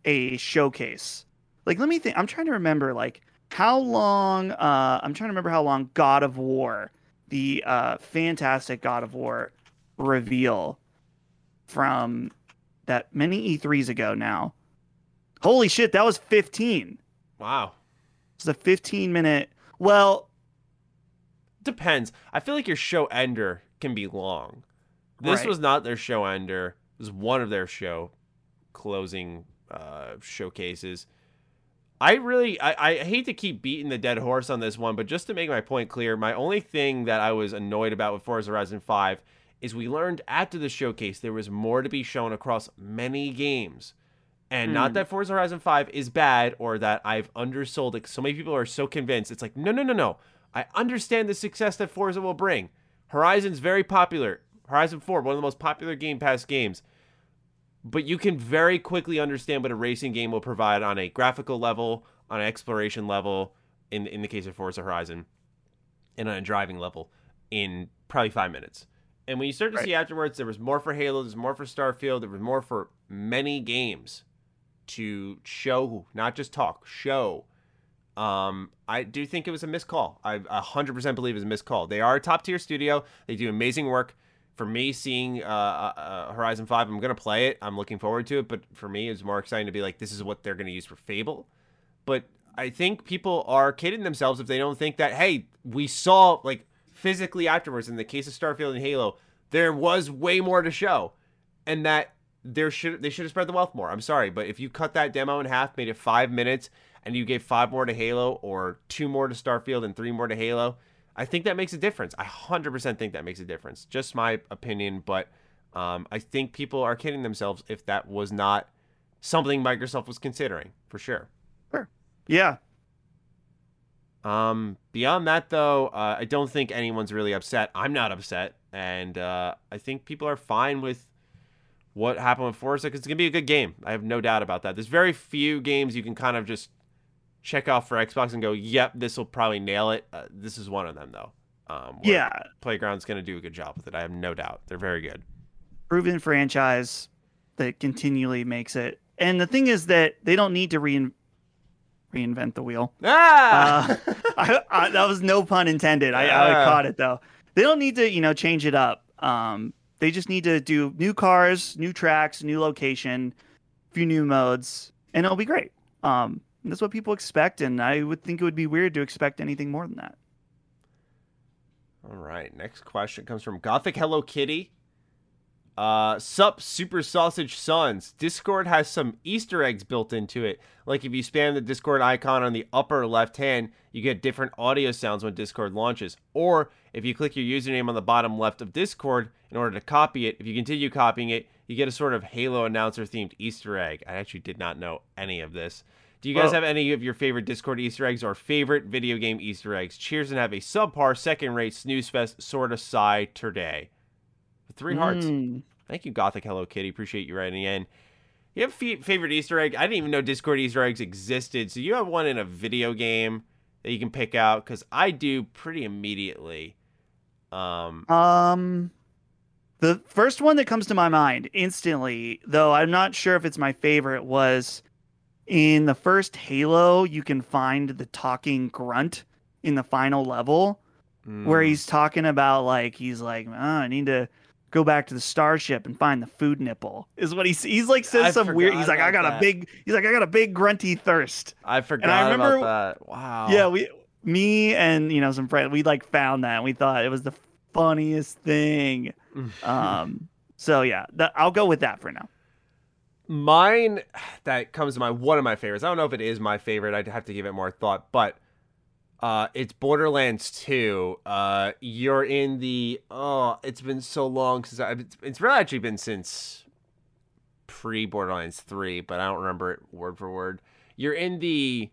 a showcase. Like, let me think. I'm trying to remember like how long. Uh, I'm trying to remember how long God of War, the uh, fantastic God of War reveal from that many E3s ago now Holy shit, that was 15. Wow. It's a 15 minute. Well, depends. I feel like your show ender can be long. This right. was not their show ender. It was one of their show closing uh, showcases. I really, I, I hate to keep beating the dead horse on this one, but just to make my point clear, my only thing that I was annoyed about with Forza Horizon 5 is we learned after the showcase there was more to be shown across many games. And mm. not hmm. that Forza Horizon 5 is bad or that I've undersold it. So many people are so convinced. It's like, no, no, no, no. I understand the success that Forza will bring. Horizon's very popular. Horizon 4, one of the most popular Game Pass games. But you can very quickly understand what a racing game will provide on a graphical level, on an exploration level, in, in the case of Forza Horizon, and on a driving level in probably five minutes. And when you start to right. see afterwards, there was more for Halo, there's more for Starfield, there was more for many games to show, not just talk, show. Um, I do think it was a missed call. I 100% believe it was a missed call. They are a top tier studio. They do amazing work. For me, seeing uh, uh, uh Horizon 5, I'm to play it. I'm looking forward to it. But for me, it's more exciting to be like, this is what they're to use for Fable. But I think people are kidding themselves if they don't think that, hey, we saw, like, physically afterwards, in the case of Starfield and Halo, there was way more to show. And that there should they should have spread the wealth more. I'm sorry, but if you cut that demo in half, made it five minutes, and you gave five more to Halo or two more to Starfield and three more to Halo, I think that makes a difference. I 100% think that makes a difference. Just my opinion, but um, I think people are kidding themselves if that was not something Microsoft was considering for sure. Sure. Yeah. Um, beyond that, though, uh, I don't think anyone's really upset. I'm not upset, and uh, I think people are fine with what happened with Forza because it's gonna be a good game. I have no doubt about that. There's very few games you can kind of just check off for Xbox and go, "Yep, this will probably nail it." Uh, this is one of them, though. Um, yeah, Playground's gonna do a good job with it. I have no doubt. They're very good. Proven franchise that continually makes it. And the thing is that they don't need to rein- reinvent the wheel. Ah, uh, I, I, that was no pun intended. I, I, caught it though. They don't need to, you know, change it up. Um, they just need to do new cars, new tracks, new location, a few new modes, and it'll be great. Um, that's what people expect, and I would think it would be weird to expect anything more than that. All right. Next question comes from Gothic Hello Kitty. Uh, Sup Super Sausage Sons. Discord has some Easter eggs built into it. Like if you spam the Discord icon on the upper left hand, you get different audio sounds when Discord launches. Or if you click your username on the bottom left of Discord in order to copy it, if you continue copying it, you get a sort of Halo announcer themed Easter egg. I actually did not know any of this. Do you guys Whoa. have any of your favorite Discord Easter eggs or favorite video game Easter eggs? Cheers and have a subpar second rate snooze fest sort of sigh today. Three hearts. Mm. Thank you, Gothic Hello Kitty. Appreciate you writing in. You have f- favorite Easter egg? I didn't even know Discord Easter eggs existed. So you have one in a video game that you can pick out because I do pretty immediately. Um, Um, the first one that comes to my mind instantly, though I'm not sure if it's my favorite, was in the first Halo. You can find the talking grunt in the final level where mm, he's talking about like he's like, oh, I need to go back to the starship and find the food nipple. Is what he's he's like says I some weird. He's like, I got that. a big. He's like, I got a big grunty thirst. I forgot remember- about that. Wow. Yeah, we, me and you know some friends, we like found that and we thought it was the funniest thing. Um, so yeah, that, I'll go with that for now. Mine that comes to mind, one of my favorites. I don't know if it is my favorite. I'd have to give it more thought, but uh, it's Borderlands 2. Uh, you're in the oh, it's been so long since I. It's, it's really actually been since pre Borderlands 3, but I don't remember it word for word. You're in the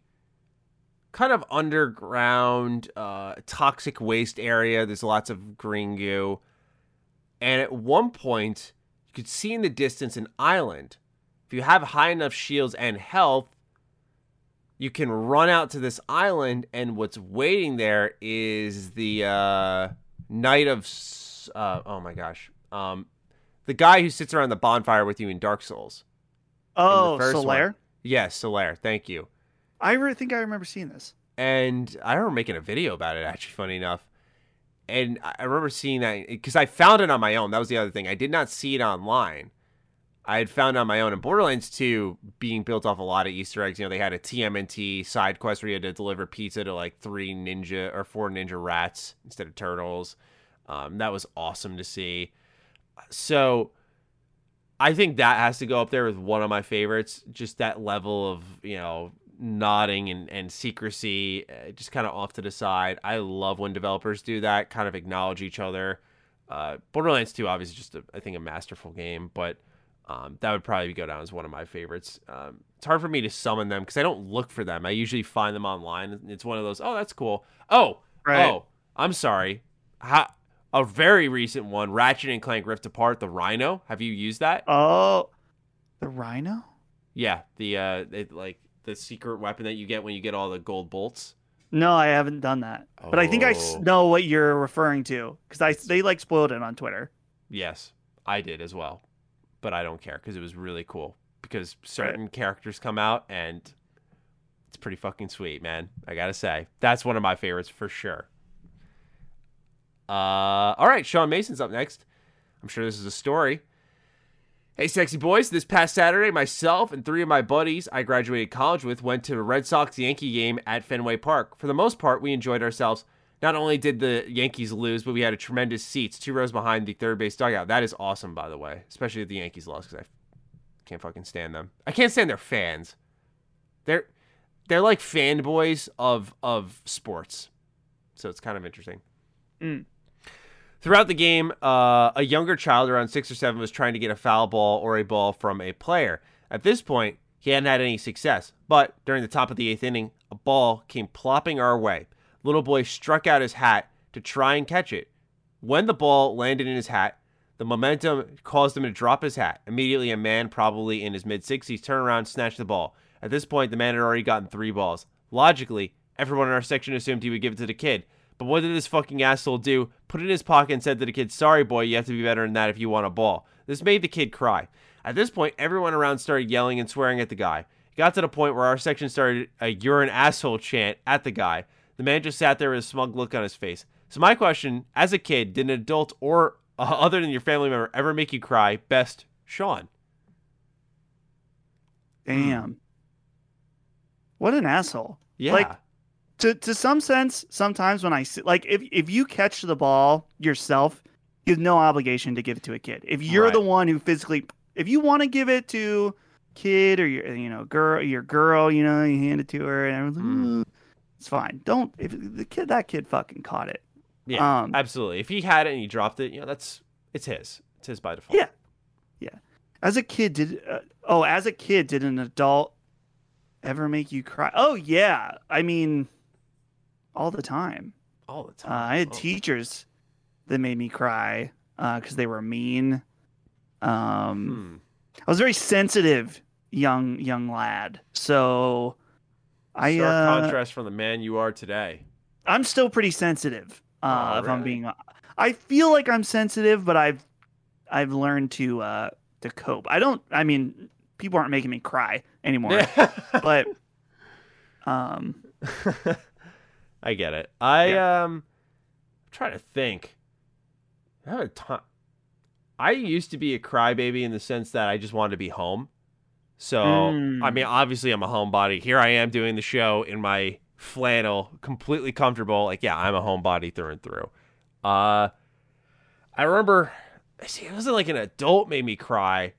kind of underground uh, toxic waste area. There's lots of green goo, and at one point you could see in the distance an island. If you have high enough shields and health, you can run out to this island, and what's waiting there is the uh, Knight of. Uh, oh my gosh. Um, the guy who sits around the bonfire with you in Dark Souls. Oh, one. Solaire. Yes, Solaire. Thank you. I re- think I remember seeing this. and I remember making a video about it. Actually, funny enough, and I remember seeing that because I found it on my own. That was the other thing. I did not see it online. I had found on my own. in Borderlands 2 being built off a lot of Easter eggs. You know, they had a TMNT side quest where you had to deliver pizza to like three ninja or four ninja rats instead of turtles. Um, that was awesome to see. So I think that has to go up there with one of my favorites. Just that level of, you know, nodding and, and secrecy, uh, just kind of off to the side. I love when developers do that, kind of acknowledge each other. Uh, Borderlands 2, obviously, just a, I think a masterful game, but um, that would probably go down as one of my favorites. Um, it's hard for me to summon them because I don't look for them. I usually find them online. It's one of those, oh, that's cool. Oh, Right. oh, I'm sorry. How, a very recent one, Ratchet and Clank Rift Apart, the Rhino. Have you used that? Oh, the Rhino. Yeah, the uh, it, like the secret weapon that you get when you get all the gold bolts. No, I haven't done that. But I think I Oh. know what you're referring to because I they like spoiled it on Twitter. Yes, I did as well, but I don't care because it was really cool. Because certain characters come out and it's pretty fucking sweet, man. I gotta say, that's one of my favorites for sure. Uh, all right, Sean Mason's up next. I'm sure this is a story. Hey, sexy boys. This past Saturday, myself and three of my buddies I graduated college with went to a Red Sox Yankee game at Fenway Park. For the most part, we enjoyed ourselves. Not only did the Yankees lose, but we had a tremendous seats, two rows behind the third base dugout. That is awesome, by the way, especially if the Yankees lost because I can't fucking stand them. I can't stand their fans. They're they're like fanboys of of sports, so it's kind of interesting. Mm. Throughout the game, uh, a younger child around six or seven was trying to get a foul ball or a ball from a player. At this point, he hadn't had any success, but during the top of the eighth inning, a ball came plopping our way. Little boy struck out his hat to try and catch it. When the ball landed in his hat, the momentum caused him to drop his hat. Immediately, a man, probably in his mid 60s, turned around and snatched the ball. At this point, the man had already gotten three balls. Logically, everyone in our section assumed he would give it to the kid. But what did this fucking asshole do? Put it in his pocket and said to the kid, Sorry, boy, you have to be better than that if you want a ball. This made the kid cry. At this point, everyone around started yelling and swearing at the guy. It got to the point where our section started a you're an asshole chant at the guy. The man just sat there with a smug look on his face. So, my question as a kid, did an adult or uh, other than your family member ever make you cry? Best, Sean. Damn. What an asshole. Yeah. Like, to to some sense, sometimes when I see like if if you catch the ball yourself, you have no obligation to give it to a kid. If you're Right. the one who physically, if you want to give it to kid or your you know girl, your girl, you know, you hand it to her and everyone's like, Mm. It's fine. Don't if the kid that kid fucking caught it. Yeah, Um, absolutely. If he had it and he dropped it, you know, that's it's his. It's his by default. Yeah. Yeah. As a kid, did uh, oh, as a kid, did an adult ever make you cry? Oh yeah, I mean, all the time. all the Uh, time. I had Oh. teachers that made me cry because they were mean. Um, Hmm. I was a very sensitive young young lad, so I Stark uh, contrast from the man you are today. I'm still pretty sensitive. Uh, Oh, if I'm being, I feel like I'm sensitive, but I've I've learned to uh, to cope. I don't. I mean, people aren't making me cry anymore, but um, I get it. I Yeah. um try to think. I have a ton. I used to be a crybaby in the sense that I just wanted to be home. So Mm. I mean, obviously I'm a homebody. Here I am doing the show in my flannel, completely comfortable. Like, yeah, I'm a homebody through and through. Uh, I remember. I see, it wasn't like an adult made me cry.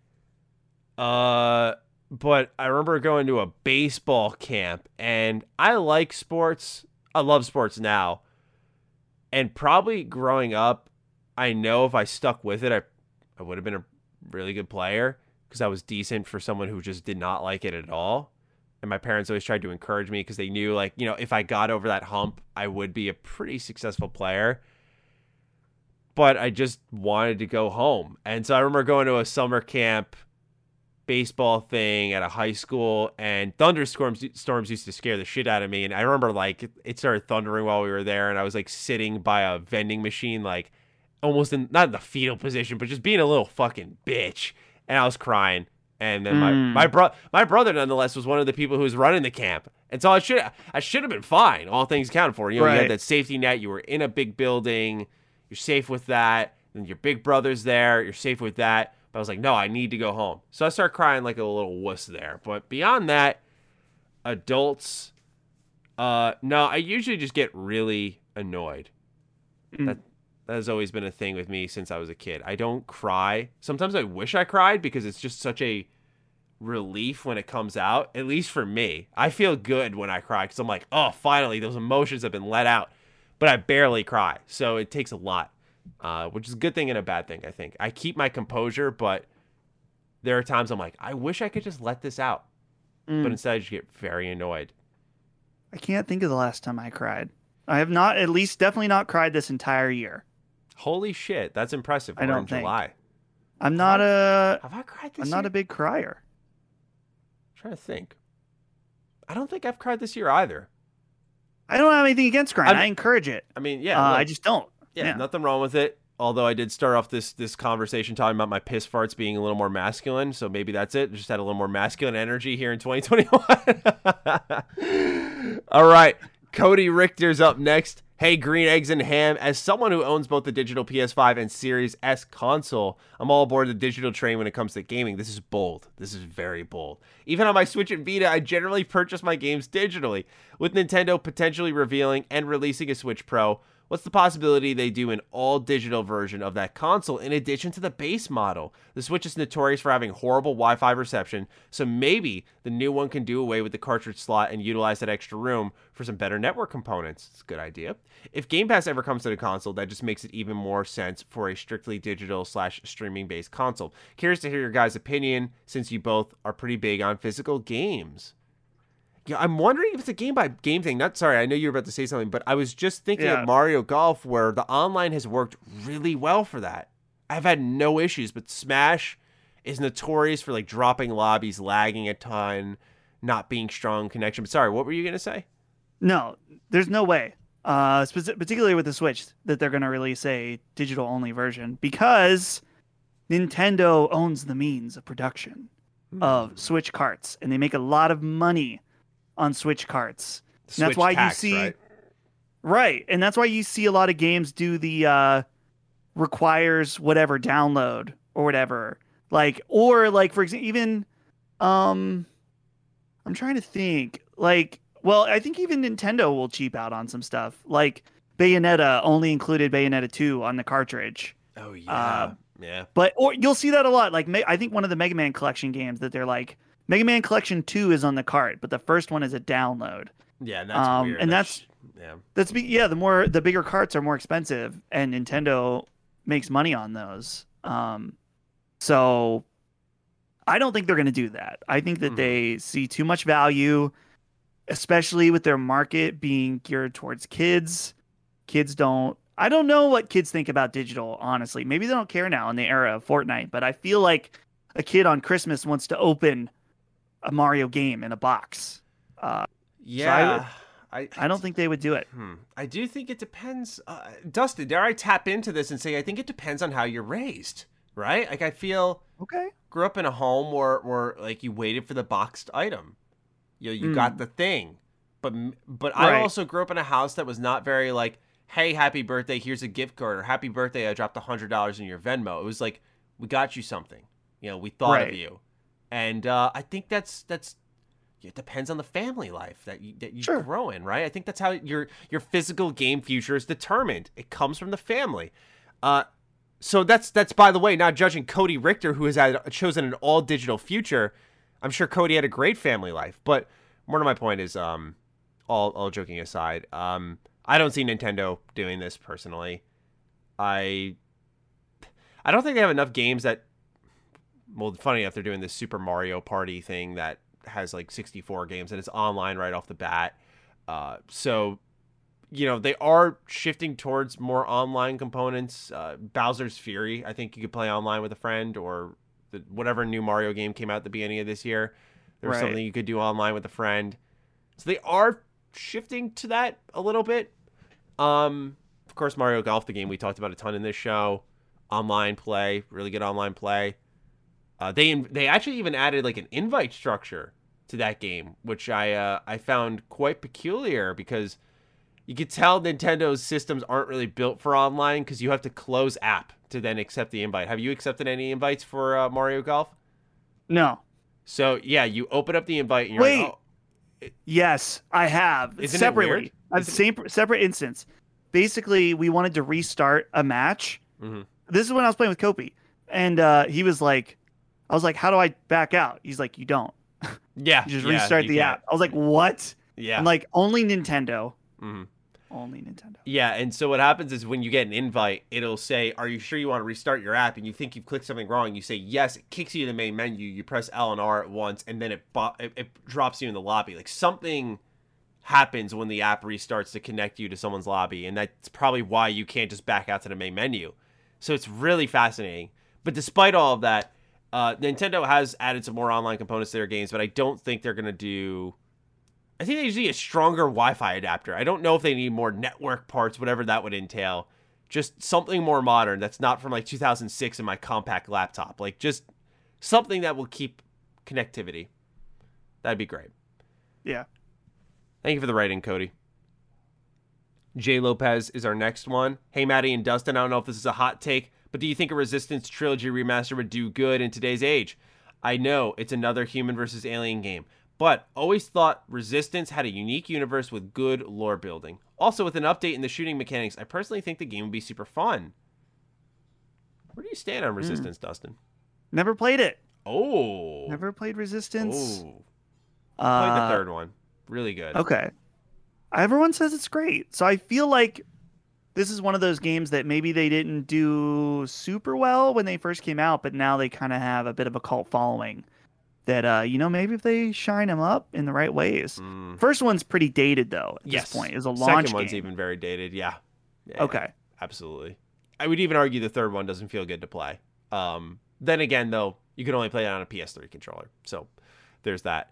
Uh, but I remember going to a baseball camp, and I like sports. I love sports now, and probably growing up, I know if I stuck with it, I I would have been a really good player because I was decent for someone who just did not like it at all. And my parents always tried to encourage me because they knew, like, you know, if I got over that hump, I would be a pretty successful player. But I just wanted to go home. And so I remember going to a summer camp baseball thing at a high school and thunderstorms storms used to scare the shit out of me and I remember like it, started thundering while we were there and I was like sitting by a vending machine like almost in not in the fetal position but just being a little fucking bitch and I was crying. And then my Mm. my bro my brother nonetheless was one of the people who was running the camp. And so I should I should have been fine all things accounted for. You know you Right. had that safety net you were in a big building you're safe with that and your big brother's there you're safe with that. But I was like no I need to go home. So I started crying like a little wuss there. But beyond that adults uh no I usually just get really annoyed. Mm. that that has always been a thing with me since I was a kid. I don't cry. Sometimes I wish I cried because it's just such a relief when it comes out. At least for me, I feel good when I cry because I'm like, oh, finally, those emotions have been let out. But I barely cry, so it takes a lot, uh, which is a good thing and a bad thing. I think I keep my composure, but there are times I'm like, I wish I could just let this out, Mm. but instead I just get very annoyed. I can't think of the last time I cried. I have not, at least, definitely not cried this entire year. Holy shit, that's impressive. I We're don't in think. July. I'm not a, Have I cried this I'm year? not a big crier. trying to think. I don't think I've cried this year either. I don't have anything against crying. I'm- I encourage it. I mean, yeah, uh, look, I just don't. yeah, yeah. nothing wrong with it. Although I did start off this this conversation talking about my piss farts being a little more masculine, so maybe that's it. Just had a little more masculine energy here in 2021. All right, Cody Richter's up next. Hey, Green Eggs and Ham. As someone who owns both the digital PS5 and Series S console, I'm all aboard the digital train when it comes to gaming. This is bold. This is very bold. Even on my Switch and Vita, I generally purchase my games digitally. With Nintendo potentially revealing and releasing a Switch Pro, What's the possibility they do an all digital version of that console in addition to the base model? The Switch is notorious for having horrible Wi Fi reception, so maybe the new one can do away with the cartridge slot and utilize that extra room for some better network components. It's a good idea. If Game Pass ever comes to the console, that just makes it even more sense for a strictly digital slash streaming based console. Curious to hear your guys' opinion since you both are pretty big on physical games. Yeah, I'm wondering if it's a game by game thing. Not sorry, I know you were about to say something, but I was just thinking Yeah. of Mario Golf where the online has worked really well for that. I've had no issues, but Smash is notorious for like dropping lobbies, lagging a ton, not being strong connection. But sorry, what were you gonna say? No, there's no way. Uh, speci- particularly with the Switch, that they're going to release a digital only version because Nintendo owns the means of production Hmm. of Switch carts, and they make a lot of money on Switch carts. And that's why you see, right? right, and that's why you see a lot of games do the uh, requires whatever download or whatever, like or like for example, even um, I'm trying to think, like, well, I think even Nintendo will cheap out on some stuff, like Bayonetta only included Bayonetta 2 on the cartridge. Oh yeah, Um, yeah. But or you'll see that a lot. Like I think one of the Mega Man collection games that they're like Mega Man Collection Two is on the cart, but the first one is a download. Yeah, that's Um, weird. and That's- yeah. That's be- yeah. The more the bigger carts are more expensive, and Nintendo makes money on those. Um, so I don't think they're going to do that. I think that Mhm. they see too much value, especially with their market being geared towards kids. Kids don't. I don't know what kids think about digital. Honestly, maybe they don't care now in the era of Fortnite. But I feel like a kid on Christmas wants to open a Mario game in a box. Uh, Yeah. I, I don't think they would do it. Hmm. I do think it depends. Uh, Dustin, dare I tap into this and say I think it depends on how you're raised, right? Like I feel Okay. grew up in a home where, where like you waited for the boxed item. You know, you got the thing. But but I Hmm. Also grew up in a house that was not very like, hey, happy birthday, here's a gift card, or happy birthday, I dropped a hundred dollars in your Venmo. It was like, we got you something. You know, we thought of you. And uh, I think that's that's it depends on the family life that you that you Sure. grow in, right? I think that's how your your physical game future is determined. It comes from the family. Uh, so that's that's by the way, not judging Cody Richter, who has had chosen an all digital future. I'm sure Cody had a great family life, but more to my point is, um, all all joking aside, um, I don't see Nintendo doing this personally. I I don't think they have enough games that. Well, funny enough, they're doing this Super Mario Party thing that has like 64 games and it's online right off the bat. Uh, so, you know, they are shifting towards more online components. Uh, Bowser's Fury, I think you could play online with a friend, or the, whatever new Mario game came out at the beginning of this year. There was Right. something you could do online with a friend. So they are shifting to that a little bit. Um, of course, Mario Golf, the game we talked about a ton in this show, online play, really good online play. Uh, they they actually even added like an invite structure to that game, which I uh, I found quite peculiar because you could tell Nintendo's systems aren't really built for online because you have to close app to then accept the invite. Have you accepted any invites for uh, Mario Golf? No. So yeah, you open up the invite and you're Wait. like, oh, Yes, I have. Isn't it separately. weird? I have the same separate instance. Basically, we wanted to restart a match. Mhm. This is when I was playing with Kopi, and uh, he was like, "I was like, how do I back out?" He's like, "You don't. yeah, You just yeah, restart you the can't. app." I was like, "What?" Yeah, I'm like, "Only Nintendo. Mhm. Only Nintendo." Yeah, and so what happens is when you get an invite, it'll say, "Are you sure you want to restart your app?" And you think you've clicked something wrong. You say yes. It kicks you to the main menu. You press L and R at once, and then it bo- it, it drops you in the lobby. Like something happens when the app restarts to connect you to someone's lobby, and that's probably why you can't just back out to the main menu. So it's really fascinating. But despite all of that, uh, Nintendo has added some more online components to their games, but I don't think they're gonna do. I think they just need a stronger Wi-Fi adapter. I don't know if they need more network parts, whatever that would entail. Just something more modern that's not from like 2006 in my compact laptop. Like just something that will keep connectivity. That'd be great. Yeah. Thank you for the writing, Cody. Jay Lopez is our next one. Hey, Maddie and Dustin, I don't know if this is a hot take, but do you think a Resistance trilogy remaster would do good in today's age? I know it's another human versus alien game, but always thought Resistance had a unique universe with good lore building. Also, with an update in the shooting mechanics, I personally think the game would be super fun. Where do you stand on Resistance, Dustin? Never played it. Oh, Never played Resistance. Oh, uh, played the third one. Really good. Okay. Everyone says it's great. So I feel like this is one of those games that maybe they didn't do super well when they first came out, but now they kind of have a bit of a cult following. That uh, you know, maybe if they shine them up in the right ways. Mm. First one's pretty dated though. At Yes. this point, is a launch Second one's game. even very dated. Yeah. Yeah, Okay. Absolutely. I would even argue the third one doesn't feel good to play. Um, then again, though, you can only play it on a PS3 controller, so there's that.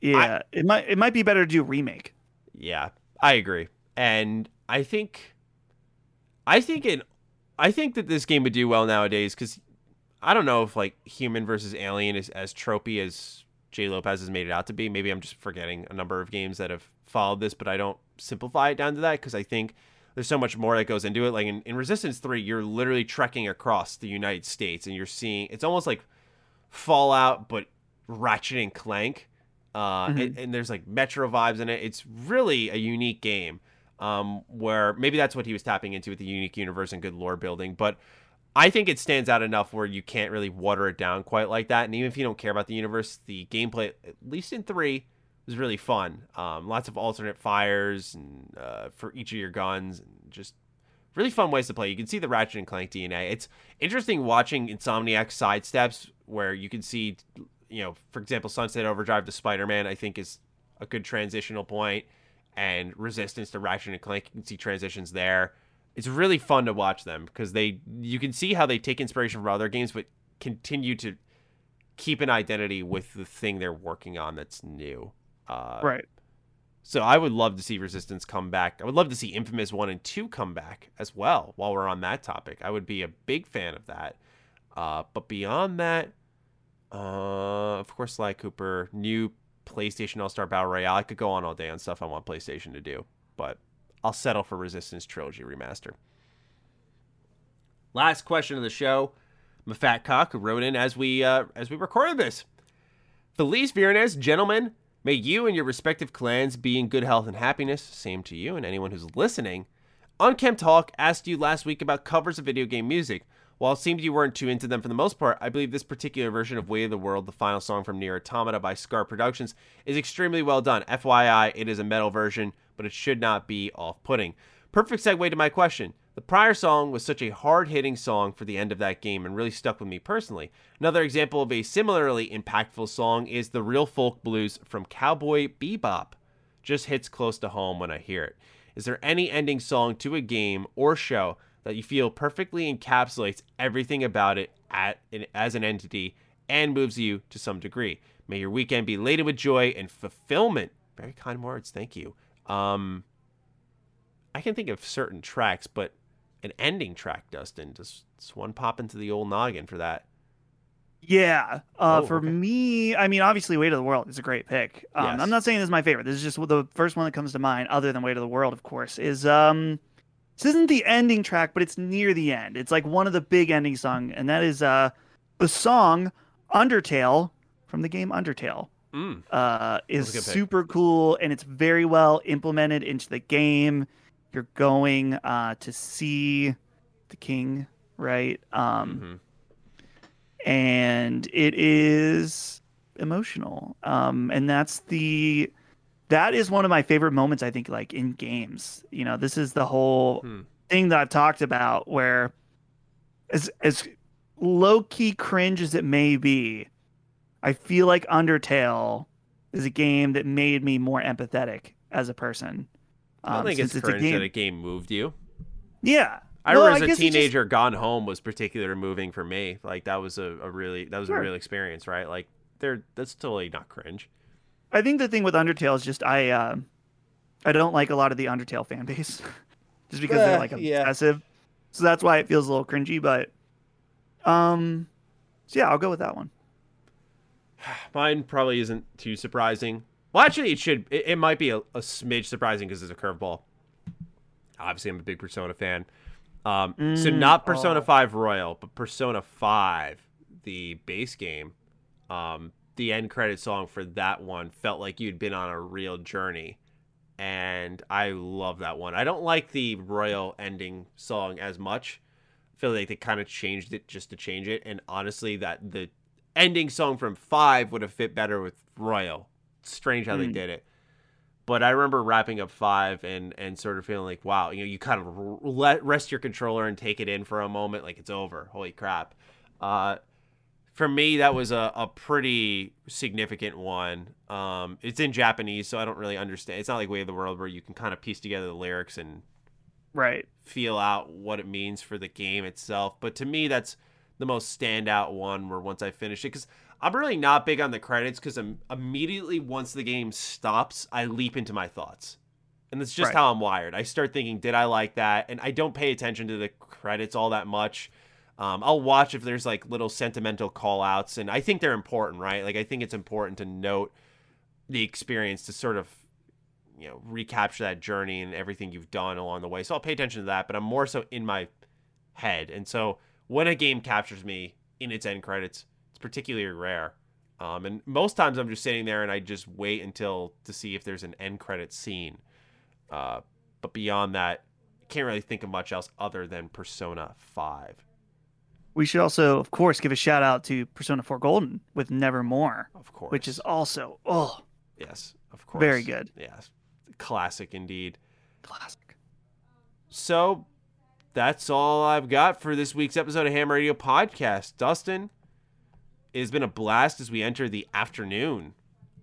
Yeah, it might it might be better to do a remake. Yeah, I agree, and I think, I think it, I think that this game would do well nowadays because I don't know if like human versus alien is as tropey as J Lopez has made it out to be. Maybe I'm just forgetting a number of games that have followed this, but I don't simplify it down to that because I think there's so much more that goes into it. Like in, in Resistance 3, you're literally trekking across the United States and you're seeing it's almost like Fallout, but Ratchet and Clank. Uh, Mhm. and, and there's like Metro vibes in it. It's really a unique game um, where maybe that's what he was tapping into with the unique universe and good lore building. But I think it stands out enough where you can't really water it down quite like that. And even if you don't care about the universe, the gameplay, at least in three, was really fun. Um, lots of alternate fires and uh, for each of your guns, and just really fun ways to play. You can see the Ratchet and Clank DNA. It's interesting watching Insomniac sidesteps where you can see, you know, for example, Sunset Overdrive to Spider Man. I think is a good transitional point, and Resistance to Ratchet and Clank. You can see transitions there. It's really fun to watch them because they you can see how they take inspiration from other games, but continue to keep an identity with the thing they're working on that's new. Uh, right. So I would love to see Resistance come back. I would love to see Infamous 1 and 2 come back as well while we're on that topic. I would be a big fan of that. Uh, but beyond that, uh, of course, Sly Cooper, new PlayStation All Star Battle Royale. I could go on all day on stuff I want PlayStation to do, but I'll settle for Resistance Trilogy Remaster. Last question of the show. I'm fat cock wrote in as we uh, as we recorded this. Felice Viernes, gentlemen, May you and your respective clans be in good health and happiness. Same to you and anyone who's listening. Unkempt Talk asked you last week about covers of video game music. While it seemed you weren't too into them for the most part, I believe this particular version of Weight of the World, the final song from NieR Automata by Skar Productions, is extremely well done. FYI, it is a metal version, but it should not be off putting. Perfect segue to my question. The prior song was such a hard hitting song for the end of that game and really stuck with me personally. Another example of a similarly impactful song is the Real Folk Blues from Cowboy Bebop. Just hits close to home when I hear it. Is there any ending song to a game or show that you feel perfectly encapsulates everything about it at, as an entity and moves you to some degree? May your weekend be laden with joy and fulfillment. Very kind words, thank you. Um, I can think of certain tracks, but an ending track, Dustin. Does, does one pop into the old noggin for that? Yeah. Uh, oh, for okay. me, I mean, obviously, Weight of the World is a great pick. Um, yes. I'm not saying this is my favorite. This is just the first one that comes to mind, other than Weight of the World, of course, is um, this isn't the ending track, but it's near the end. It's like one of the big ending song, and that is uh, the song Undertale from the game Undertale. Mm. Uh, is super cool, and it's very well implemented into the game you're going uh, to see the king, right? Um, mm-hmm. And it is emotional, um, and that's the that is one of my favorite moments. I think, like in games, you know, this is the whole hmm. thing that I've talked about, where as as low key cringe as it may be, I feel like Undertale is a game that made me more empathetic as a person. I don't um, think it's cringe that a game moved you. Yeah. I well, remember as a teenager, just... Gone Home was particularly moving for me. Like that was a, a really that was sure. a real experience, right? Like they're that's totally not cringe. I think the thing with Undertale is just I uh, I don't like a lot of the Undertale fan base, just because uh, they're like obsessive. Yeah. So that's why it feels a little cringy. But um, so yeah, I'll go with that one. Mine probably isn't too surprising. Well, actually, it should. It, it might be a, a smidge surprising because it's a curveball. Obviously, I'm a big Persona fan. Um, mm, so not Persona oh. 5 Royal, but Persona 5, the base game. Um, the end credit song for that one felt like you'd been on a real journey, and I love that one. I don't like the Royal ending song as much. I feel like they kind of changed it just to change it, and honestly, that the ending song from Five would have fit better with Royal strange how mm. they hmm. did it. But I remember wrapping up five and and sort of feeling like, wow, you know, you kind of let rest your controller and take it in for a moment, like it's over. Holy crap! Uh, for me, that was a, a pretty significant one. Um, it's in Japanese, so I don't really understand. It's not like Weight of the World where you can kind of piece together the lyrics and right feel out what it means for the game itself. But to me, that's the most standout one. Where once I finished it, because I'm really not big on the credits because I'm immediately once the game stops, I leap into my thoughts. And that's just right. how I'm wired. I start thinking, did I like that? And I don't pay attention to the credits all that much. Um, I'll watch if there's like little sentimental call outs, and I think they're important, right? Like, I think it's important to note the experience to sort of, you know, recapture that journey and everything you've done along the way. So I'll pay attention to that, but I'm more so in my head. And so when a game captures me in its end credits, it's particularly rare. Um, and most times I'm just sitting there and I just wait until to see if there's an end credit scene. Uh, but beyond that, can't really think of much else other than Persona 5. We should also, of course, give a shout out to Persona 4 Golden with Nevermore, Of course. which is also oh yes, of course. very good. Yes. Classic indeed. classic. So that's all I've got for this week's episode of Ham Radio Podcast. Dustin, it has been a blast as we enter the afternoon.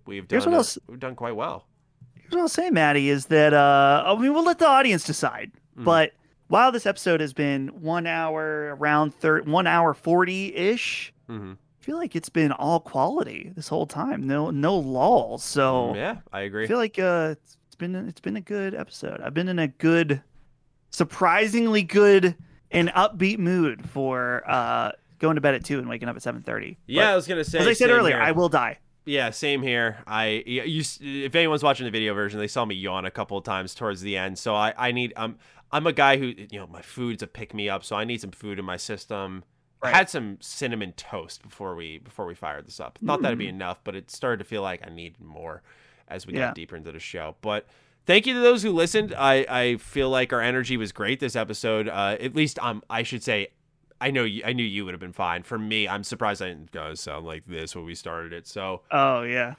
We've done else- we've done quite well. Here's what I'll say, Maddie, is that uh, I mean, we'll let the audience decide. Mhm. But while this episode has been one hour, around thir- one hour forty ish, hmm I feel like it's been all quality this whole time. No, no lulls. So Yeah, I agree. I feel like uh, it's been it's been a good episode. I've been in a good, surprisingly good and upbeat mood for uh, going to bed at two and waking up at seven thirty. yeah, I was gonna say. as I said earlier, here. I will die. Yeah, same here. I you, if anyone's watching the video version, they saw me yawn a couple of times towards the end. So I I need um I'm a guy who you know my food's a pick me up, so I need some food in my system. I had some cinnamon toast before we before we fired this up. Thought that'd be Mm. enough, but it started to feel like I needed more as we Yeah. got deeper into the show. But thank you to those who listened. I I feel like our energy was great this episode. Uh, at least um I should say. I know you, I knew you would have been fine. For me, I'm surprised I didn't go sound like this when we started it. So Oh yeah.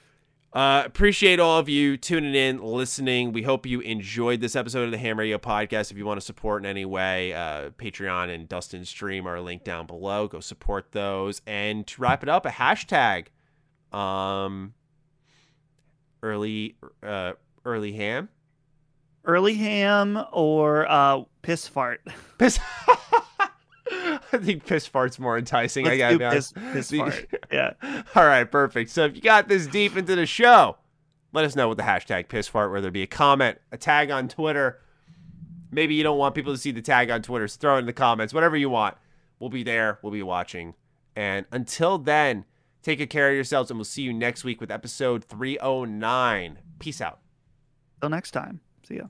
Uh, appreciate all of you tuning in, listening. We hope you enjoyed this episode of the Ham Radio Podcast. If you want to support in any way, uh, Patreon and Dustin's stream are linked down below. Go support those. And to wrap it up, a hashtag, um, early, uh, early ham. Early ham or uh, piss fart. Piss. I think piss fart's more enticing. I Let's gotta do piss, piss fart. Yeah. All right, perfect. So if you got this deep into the show, let us know with the hashtag piss fart, whether it be a comment, a tag on Twitter. Maybe you don't want people to see the tag on Twitter, so throw it in the comments, whatever you want. We'll be there. We'll be watching. And until then, take good care of yourselves, and we'll see you next week with episode 309. Peace out. Till next time. See ya.